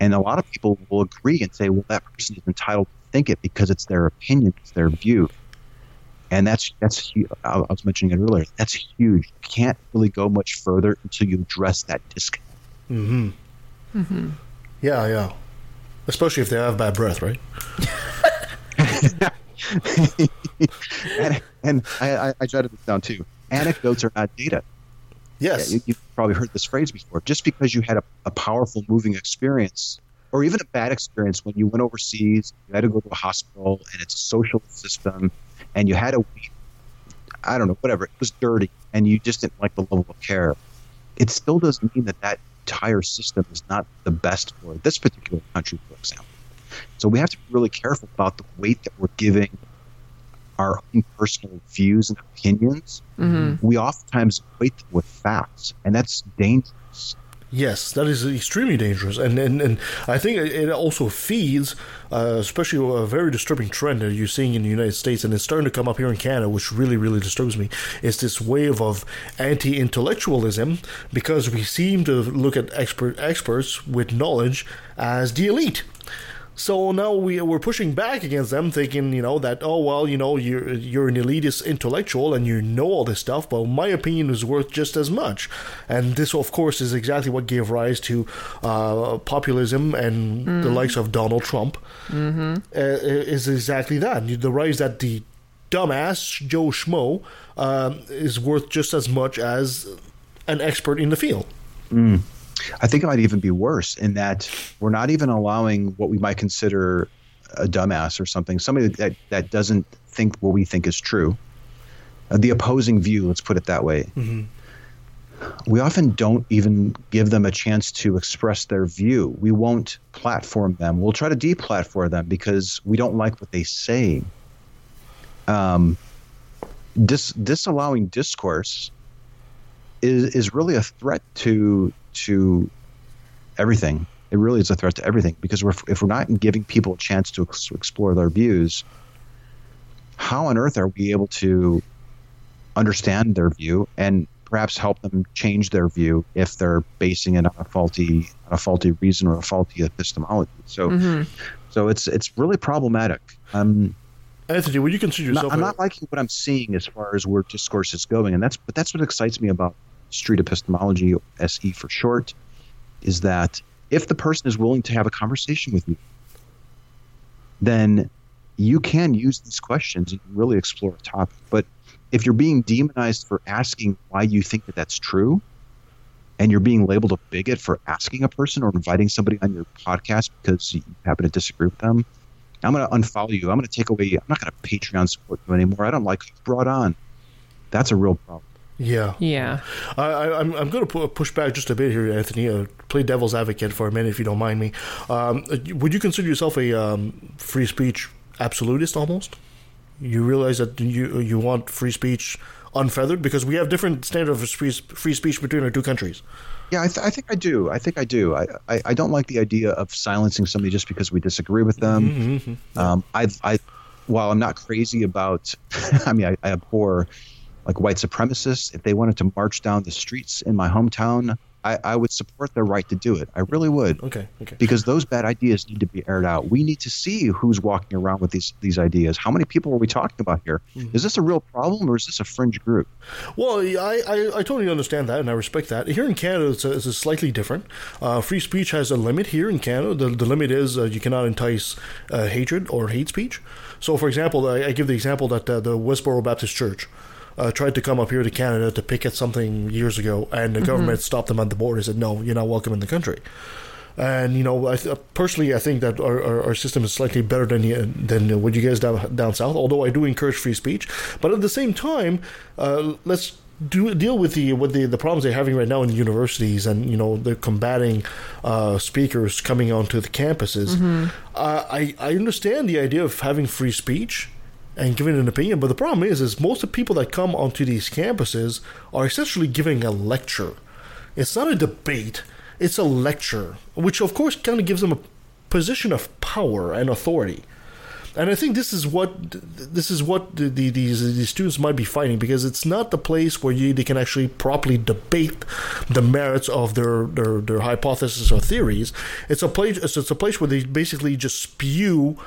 Speaker 13: And a lot of people will agree and say, well, that person is entitled to think it because it's their opinion, it's their view. And that's that's I I was mentioning it earlier. That's huge. You can't really go much further until you address that disconnect.
Speaker 4: Mm-hmm.
Speaker 5: Mm-hmm.
Speaker 4: Yeah, yeah. Especially if they have bad breath, right? <laughs>
Speaker 13: and and I, I, I jotted this down too. Anecdotes are not data.
Speaker 4: Yes.
Speaker 13: Yeah, you, you've probably heard this phrase before. Just because you had a, a powerful, moving experience, or even a bad experience when you went overseas, you had to go to a hospital, and it's a social system, and you had to wait, I don't know, whatever, it was dirty, and you just didn't like the level of care. It still doesn't mean that that entire system is not the best for this particular country, for example. So we have to be really careful about the weight that we're giving our own personal views and opinions.
Speaker 5: Mhm.
Speaker 13: We oftentimes equate them with facts, and that's dangerous.
Speaker 4: Yes, that is extremely dangerous, and and, and I think it also feeds, uh, especially a very disturbing trend that you're seeing in the United States, and it's starting to come up here in Canada, which really really disturbs me. Is this wave of anti-intellectualism because we seem to look at expert experts with knowledge as the elite. So now we we're pushing back against them, thinking you know that oh well you know you're you're an elitist intellectual and you know all this stuff, but my opinion is worth just as much. And this, of course, is exactly what gave rise to uh, populism and the
Speaker 5: Mm.
Speaker 4: likes of Donald Trump.
Speaker 5: Mm-hmm.
Speaker 4: Uh, is exactly that the rise that the dumbass Joe Schmo um, is worth just as much as an expert in the field.
Speaker 13: Mm. I think it might even be worse in that we're not even allowing what we might consider a dumbass or something, somebody that, that doesn't think what we think is true. Uh, the opposing view, let's put it that way.
Speaker 4: Mm-hmm.
Speaker 13: We often don't even give them a chance to express their view. We won't platform them. We'll try to deplatform them because we don't like what they say. Um, dis- disallowing discourse is is really a threat to to everything. It really is a threat to everything because we're, if we're not giving people a chance to ex- explore their views, how on earth are we able to understand their view and perhaps help them change their view if they're basing it on a faulty on a faulty reason or a faulty epistemology. So
Speaker 5: Mhm.
Speaker 13: so it's it's really problematic. Um,
Speaker 4: Anthony, would you consider
Speaker 13: I'm not,
Speaker 4: yourself?
Speaker 13: I'm
Speaker 4: a-
Speaker 13: not liking what I'm seeing as far as where discourse is going, and that's but that's what excites me about street epistemology, SE for short, is that if the person is willing to have a conversation with you, then you can use these questions and really explore a topic. But if you're being demonized for asking why you think that that's true, and you're being labeled a bigot for asking a person or inviting somebody on your podcast because you happen to disagree with them, I'm going to unfollow you. I'm going to take away. I'm not going to Patreon support you anymore. I don't like you brought on. That's a real problem.
Speaker 4: Yeah.
Speaker 5: Yeah.
Speaker 4: I, I, I'm, I'm going to push back just a bit here, Anthony. Uh, play devil's advocate for a minute, if you don't mind me. Um, uh, would you consider yourself a um, free speech absolutist almost? You realize that you you want free speech unfeathered because we have different standards of free, free speech between our two countries.
Speaker 13: Yeah, I, th- I think I do. I think I do. I, I, I don't like the idea of silencing somebody just because we disagree with them.
Speaker 4: Mhm.
Speaker 13: Um, I, I, while I'm not crazy about, <laughs> I mean, I, I abhor like white supremacists. If they wanted to march down the streets in my hometown, I, I would support their right to do it. I really would.
Speaker 4: Okay. Okay.
Speaker 13: Because those bad ideas need to be aired out. We need to see who's walking around with these these ideas. How many people are we talking about here? Is
Speaker 4: Mhm.
Speaker 13: this a real problem or is this a fringe group?
Speaker 4: Well, I, I, I totally understand that, and I respect that. Here in Canada, it's, a, it's slightly different. Uh, free speech has a limit here in Canada. The, the limit is uh, you cannot entice uh, hatred or hate speech. So, for example, I, I give the example that uh, the Westboro Baptist Church uh, tried to come up here to Canada to picket something years ago, and the
Speaker 5: Mhm.
Speaker 4: government stopped them at the border and said, no, you're not welcome in the country. And you know, I th- personally, I think that our, our, our system is slightly better than the- than what you guys down down south. Although I do encourage free speech, but at the same time, uh, let's do deal with the with the, the problems they're having right now in the universities, and you know, they're combating uh, speakers coming onto the campuses.
Speaker 5: Mhm.
Speaker 4: Uh, I I understand the idea of having free speech and giving an opinion, but the problem is, is most of the people that come onto these campuses are essentially giving a lecture. It's not a debate; it's a lecture, which of course kind of gives them a position of power and authority. And I think this is what this is what the, the, these students might be fighting because it's not the place where you, they can actually properly debate the merits of their, their, their hypotheses or theories. It's a place it's a place where they basically just spew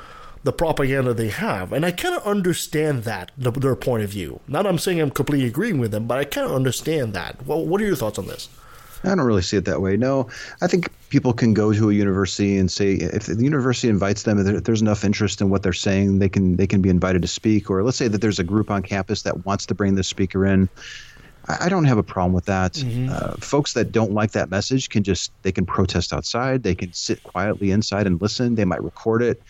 Speaker 4: the propaganda they have, and I kind of understand that the, their point of view. Not I'm saying I'm completely agreeing with them, but I kind of understand that. Well, what are your thoughts on this?
Speaker 13: I don't really see it that way. No, I think people can go to a university and say if the university invites them, if there's enough interest in what they're saying, they can they can be invited to speak. Or let's say that there's a group on campus that wants to bring this speaker in. I I don't have a problem with that. Uh, folks that don't like that message can just they can protest outside. They can sit quietly inside and listen. They might record it,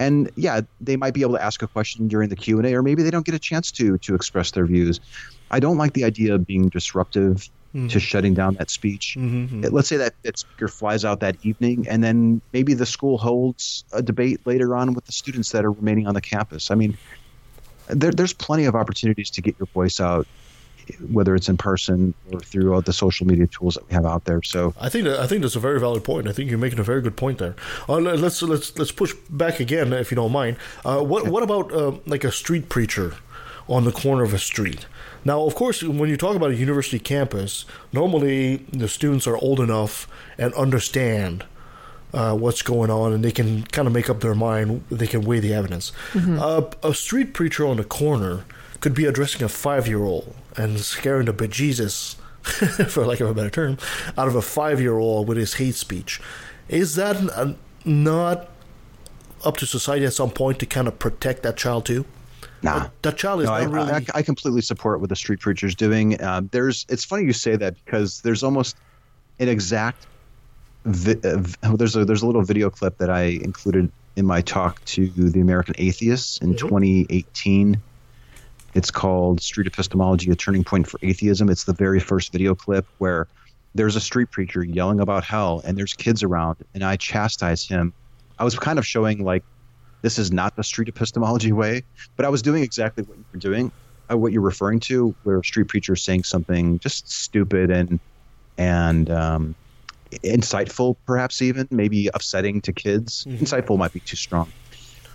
Speaker 13: and yeah, they might be able to ask a question during the Q and A, or maybe they don't get a chance to to express their views. I don't like the idea of being disruptive
Speaker 4: Mhm.
Speaker 13: to shutting down that speech.
Speaker 4: Mhm.
Speaker 13: Let's say that that speaker flies out that evening, and then maybe the school holds a debate later on with the students that are remaining on the campus. I mean, there, there's plenty of opportunities to get your voice out, whether it's in person or through all the social media tools that we have out there. So
Speaker 4: I think I think that's a very valid point. I think you're making a very good point there. Uh, let- let's let's let's push back again, if you don't mind. Uh, what what about uh, like a street preacher on the corner of a street? Now, of course, when you talk about a university campus, normally the students are old enough and understand uh, what's going on, and they can kind of make up their mind. They can weigh the evidence. Uh, a street preacher on the corner could be addressing a five-year-old and scaring the bejesus, <laughs> for lack of a better term, out of a five-year-old with his hate speech. Is that n- not up to society at some point to kind of protect that child too?
Speaker 13: Nah.
Speaker 4: That child is
Speaker 13: No, I,
Speaker 4: really.
Speaker 13: I, I completely support what the street preacher's doing. Um, there's, it's funny you say that because there's almost an exact. Vi- uh, there's a there's a little video clip that I included in my talk to the American Atheists in 2018. It's called Street Epistemology: A Turning Point for Atheism. It's the very first video clip where there's a street preacher yelling about hell, and there's kids around, and I chastise him. I was kind of showing like this is not the street epistemology way, but I was doing exactly what you were doing, uh, what you're referring to, where a street preacher is saying something just stupid and and um, insightful, perhaps even maybe upsetting to kids. Insightful might be too strong,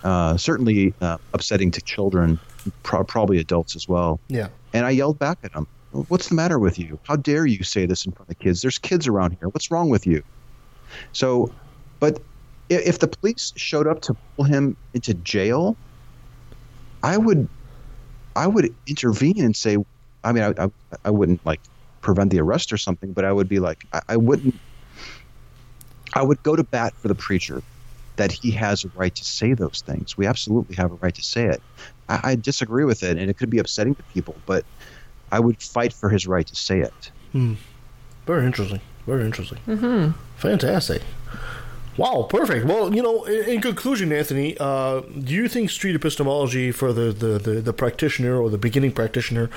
Speaker 13: uh, certainly uh, upsetting to children, pro- probably adults as well.
Speaker 4: Yeah.
Speaker 13: And I yelled back at him, What's the matter with you? How dare you say this in front of kids? There's kids around here. What's wrong with you? So, but if the police showed up to pull him into jail, I would, I would intervene and say, I mean, I, I, I wouldn't like prevent the arrest or something, but I would be like, I, I wouldn't, I would go to bat for the preacher that he has a right to say those things. We absolutely have a right to say it. I, I disagree with it, and it could be upsetting to people, but I would fight for his right to say it.
Speaker 4: Hmm. Very interesting. Very interesting.
Speaker 5: Mm-hmm.
Speaker 4: Fantastic. Wow, perfect. Well, you know, in, in conclusion, Anthony, uh, do you think street epistemology for the, the, the, the practitioner or the beginning practitioner,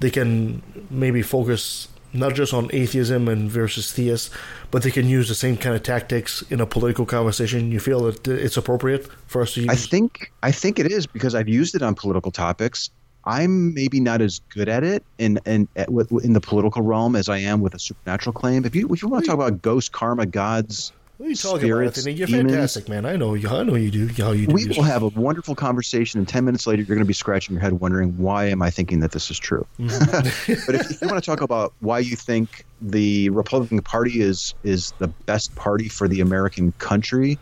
Speaker 4: they can maybe focus not just on atheism and versus theists, but they can use the same kind of tactics in a political conversation? You feel that it's appropriate for us to use?
Speaker 13: I think I think it is because I've used it on political topics. I'm maybe not as good at it in in in the political realm as I am with a supernatural claim. If you if you want to talk about ghost karma, gods,
Speaker 4: what are you talking
Speaker 13: spirits,
Speaker 4: about, Anthony? You're
Speaker 13: demons,
Speaker 4: fantastic, man. I know you. I know you do. How you do.
Speaker 13: we will have a wonderful conversation, and ten minutes later, you're going to be scratching your head, wondering why am I thinking that this is true.
Speaker 4: Mm-hmm. <laughs>
Speaker 13: but if, if you want to talk about why you think the Republican Party is is the best party for the American country,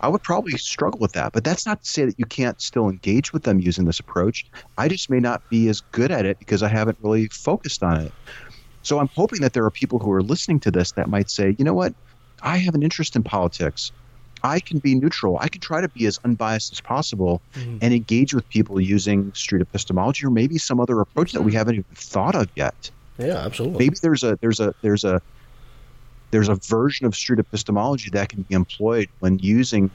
Speaker 13: I would probably struggle with that. But that's not to say that you can't still engage with them using this approach. I just may not be as good at it because I haven't really focused on it. So I'm hoping that there are people who are listening to this that might say, you know what, I have an interest in politics. I can be neutral. I can try to be as unbiased as possible
Speaker 4: Mhm.
Speaker 13: and engage with people using street epistemology or maybe some other approach that we haven't even thought of yet.
Speaker 4: Yeah, absolutely.
Speaker 13: Maybe there's a there's a there's a there's a version of street epistemology that can be employed when using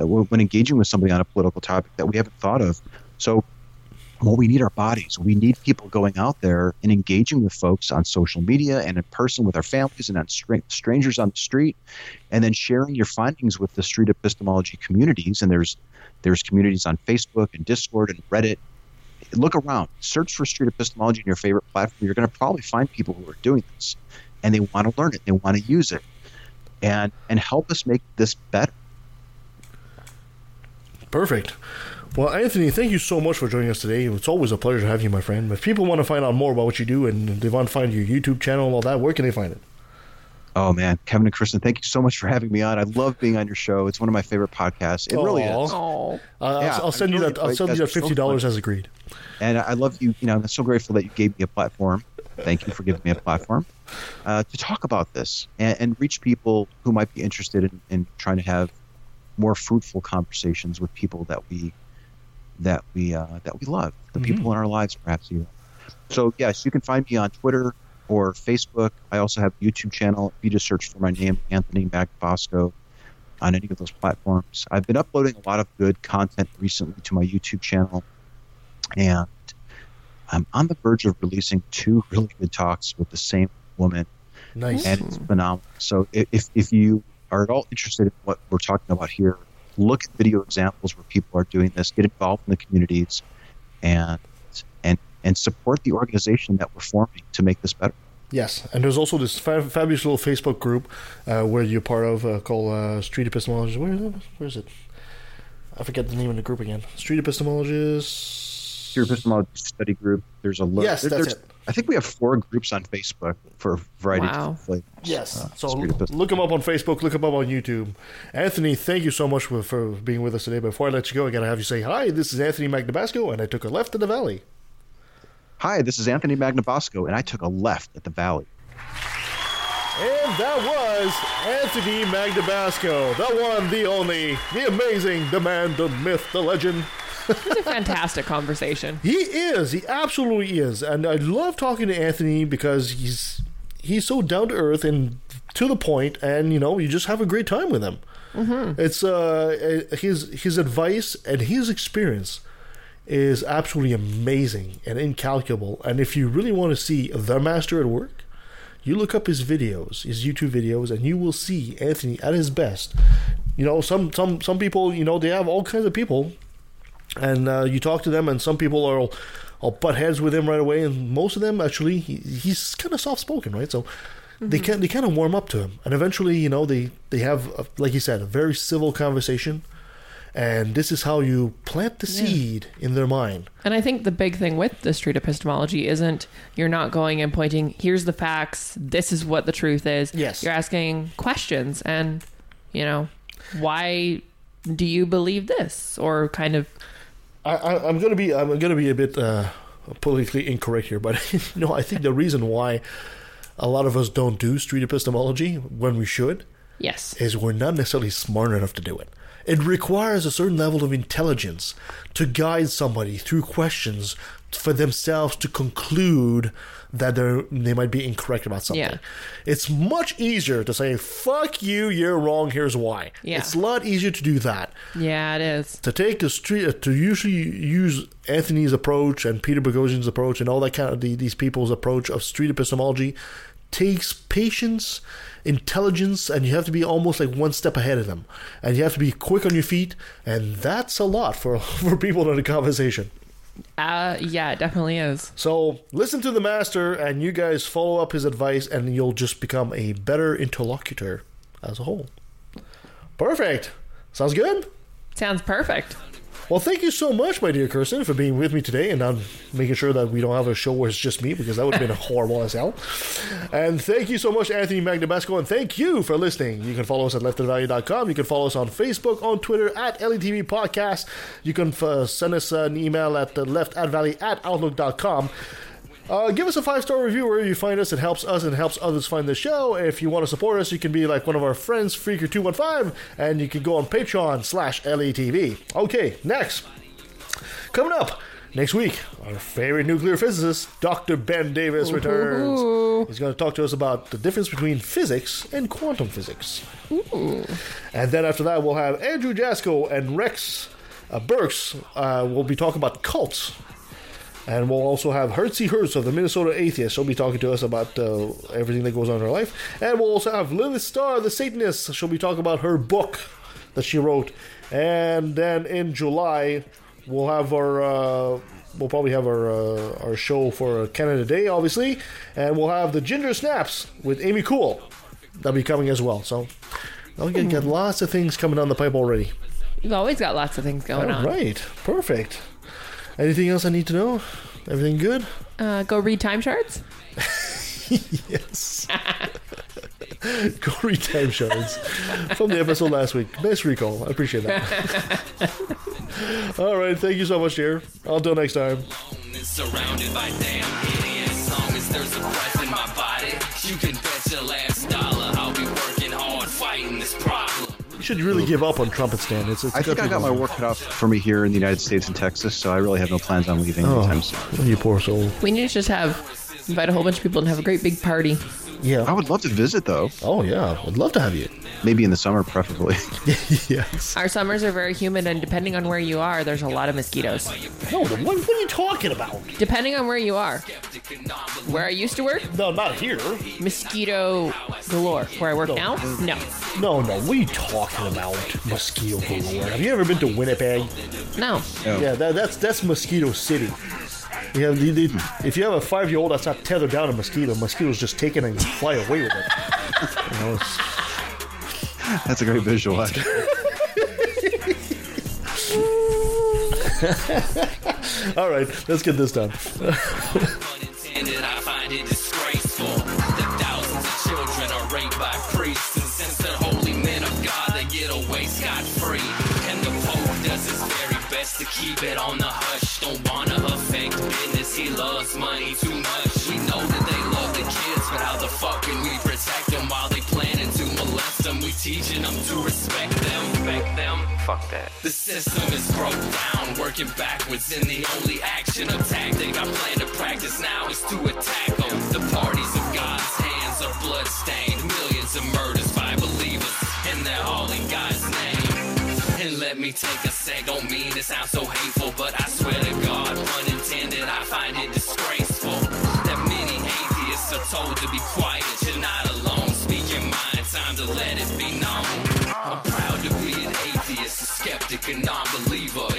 Speaker 13: when engaging with somebody on a political topic that we haven't thought of. So well, we need our bodies. We need people going out there and engaging with folks on social media and in person with our families and on stra- strangers on the street, and then sharing your findings with the street epistemology communities. And there's there's communities on Facebook and Discord and Reddit. Look around, search for street epistemology in your favorite platform. You're going to probably find people who are doing this, and they want to learn it. They want to use it, and and help us make this better.
Speaker 4: Perfect. Well, Anthony, thank you so much for joining us today. It's always a pleasure to have you, my friend. If people want to find out more about what you do and they want to find your YouTube channel and all that, where can they find it?
Speaker 13: Oh man, Kevin and Kristen, thank you so much for having me on. I love being on your show. It's one of my favorite podcasts. It really is.
Speaker 4: Uh,
Speaker 13: Yeah,
Speaker 4: I'll, I'll send
Speaker 13: I
Speaker 4: you
Speaker 13: really
Speaker 4: that. I'll send you
Speaker 13: that.
Speaker 4: that fifty dollars as agreed.
Speaker 13: And I love you. You know, I'm so grateful that you gave me a platform. Thank you for giving me a platform uh, to talk about this and, and reach people who might be interested in, in trying to have more fruitful conversations with people that we that we uh, that we love, the
Speaker 4: Mhm.
Speaker 13: people in our lives, perhaps even. So yes, you can find me on Twitter or Facebook. I also have a YouTube channel. If you just search for my name, Anthony Magnabosco, on any of those platforms. I've been uploading a lot of good content recently to my YouTube channel, and I'm on the verge of releasing two <laughs> really good talks with the same woman,
Speaker 4: Nice.
Speaker 13: and it's phenomenal. So if- if you are at all interested in what we're talking about here, look at video examples where people are doing this, get involved in the communities, and and and support the organization that we're forming to make this better.
Speaker 4: Yes, and there's also this fa- fabulous little Facebook group uh, where you're part of uh, called uh, Street Epistemologists. Where is it? Where is it? I forget the name of the group again. Street Epistemologists.
Speaker 13: Street epistemology study group. There's a lo-
Speaker 4: Yes,
Speaker 13: there-
Speaker 4: that's
Speaker 13: there's-
Speaker 4: it.
Speaker 13: I think we have four groups on Facebook for a variety
Speaker 5: Wow.
Speaker 13: of different flavors.
Speaker 4: Yes.
Speaker 13: Uh,
Speaker 4: so look them up on Facebook. Look them up on YouTube. Anthony, thank you so much for, for being with us today. But before I let you go, I gotta have you say hi. This is Anthony Magnabosco, and I took a left in the valley.
Speaker 13: Hi, this is Anthony Magnabosco, and I took a left at the Valley.
Speaker 4: And that was Anthony Magnabosco, the one, the only, the amazing, the man, the myth, the legend.
Speaker 5: It's a fantastic conversation.
Speaker 4: He is. He absolutely is. And I love talking to Anthony because he's he's so down to earth and to the point, and you know, you just have a great time with him.
Speaker 5: Mm-hmm.
Speaker 4: It's uh his his advice and his experience is absolutely amazing and incalculable. And if you really want to see the master at work, you look up his videos, his YouTube videos, and you will see Anthony at his best. You know, some some some people, you know, they have all kinds of people, and uh, you talk to them, and some people are. I'll butt heads with him right away, and most of them actually he, he's kind of soft spoken, right? So they can they kind of warm up to him, and eventually, you know, they they have a, like you said a very civil conversation, and this is how you plant the seed in their mind.
Speaker 5: And I think the big thing with the street epistemology isn't you're not going and pointing, here's the facts, this is what the truth is.
Speaker 4: Yes.
Speaker 5: You're asking questions and, you know, why do you believe this? Or kind of,
Speaker 4: I, I, I'm gonna be I'm gonna be a bit uh, politically incorrect here, but <laughs> you know I think the reason why a lot of us don't do street epistemology when we should
Speaker 5: yes.
Speaker 4: is we're not necessarily smart enough to do it. It requires a certain level of intelligence to guide somebody through questions for themselves to conclude that they they might be incorrect about something.
Speaker 5: Yeah.
Speaker 4: It's much easier to say "fuck you, you're wrong. Here's why."
Speaker 5: Yeah.
Speaker 4: It's a lot easier to do that
Speaker 5: Yeah, it is.
Speaker 4: to take the street uh, to usually use Anthony's approach and Peter Boghossian's approach and all that kind of the, these people's approach of street epistemology takes patience, intelligence, and you have to be almost like one step ahead of them, and you have to be quick on your feet, and that's a lot for <laughs> for people in a conversation.
Speaker 5: Uh, yeah, it definitely is.
Speaker 4: So listen to the master, and you guys follow up his advice, and you'll just become a better interlocutor as a whole. Perfect. Sounds good.
Speaker 5: Sounds perfect.
Speaker 4: Well, thank you so much, my dear Kirsten, for being with me today and not making sure that we don't have a show where it's just me because that would have been <laughs> horrible as hell. And thank you so much, Anthony Magnabosco, and thank you for listening. You can follow us at leftandvalue.com. You can follow us on Facebook, on Twitter at LETV Podcast. You can uh, send us an email at uh, leftatvalley at outlook.com. Uh, give us a five star review wherever you find us. It helps us and helps others find the show. If you want to support us, you can be like one of our friends, Freaker215, and you can go on Patreon slash LATV. Okay, next. Coming up next week, our favorite nuclear physicist, Dr. Ben Davis, returns. He's going to talk to us about the difference between physics and quantum physics. And then after that, we'll have Andrew Jasko and Rex uh, Burks. Uh, we'll be talking about cults. And we'll also have Hertzie Hertz of the Minnesota Atheist. She'll be talking to us about uh, everything that goes on in her life. And we'll also have Lilith Starr, the Satanist. She'll be talking about her book that she wrote. And then in July, we'll have our. Uh, we'll probably have our uh, our show for Canada Day, obviously, and we'll have the Ginger Snaps with Amy Cool. That'll be coming as well. So, I'll get, get lots of things coming down the pipe already.
Speaker 5: You've always got lots of things going
Speaker 4: All
Speaker 5: on.
Speaker 4: right, perfect. Anything else I need to know? Everything good?
Speaker 5: Uh, go read time shards. <laughs> <laughs>
Speaker 4: yes. Go read time shards from the episode last week. Nice recall. I appreciate that. <laughs> All right. Thank you so much, dear. Until next time. Should really give up on Trumpistan. It's, it's
Speaker 13: I think
Speaker 4: got
Speaker 13: I got my work cut out for me here in the United States and Texas, so I really have no plans on leaving oh, anytime soon.
Speaker 4: Oh, you poor soul.
Speaker 5: We need to just have invite a whole bunch of people and have a great big party.
Speaker 4: Yeah.
Speaker 13: I would love to visit though.
Speaker 4: Oh yeah, I'd love to have you.
Speaker 13: Maybe in the summer, preferably. <laughs>
Speaker 4: yes.
Speaker 5: Our summers are very humid, and depending on where you are, there's a lot of mosquitoes.
Speaker 4: No, what, what are you talking about?
Speaker 5: Depending on where you are. Where I used to work?
Speaker 4: No, not here.
Speaker 5: Mosquito galore. Where I work now? No.
Speaker 4: No, no. What are you talking about? Mosquito galore. Have you ever been to Winnipeg?
Speaker 5: No.
Speaker 4: Yeah, that, that's that's Mosquito City. You have, the, the, hmm. if you have a five year old that's not tethered down a mosquito, mosquitoes just take it and fly away with it. You know, it's-
Speaker 13: That's a great visual. Actually. <laughs>
Speaker 4: All right, let's get this done.
Speaker 3: Unintended, I find it disgraceful that thousands of children are raped by priests, and since they're holy men of God, they get away scot free. And the Pope does his very best to keep it on the hush. Don't wanna affect business, he loves money too much. We know that they love the kids, but how the fuck can we teaching them to respect them, respect them.
Speaker 2: Fuck that.
Speaker 3: The system is broke down, working backwards, and the only action or tactic I plan to practice now is to attack them. The parties of God's hands are bloodstained, millions of murders by believers, and they're all in God's name. And let me take a sec, don't mean to sound so hateful, but I swear to God, unintended, I find it disgraceful that many atheists are told to be quiet. Skeptic, a non-believer,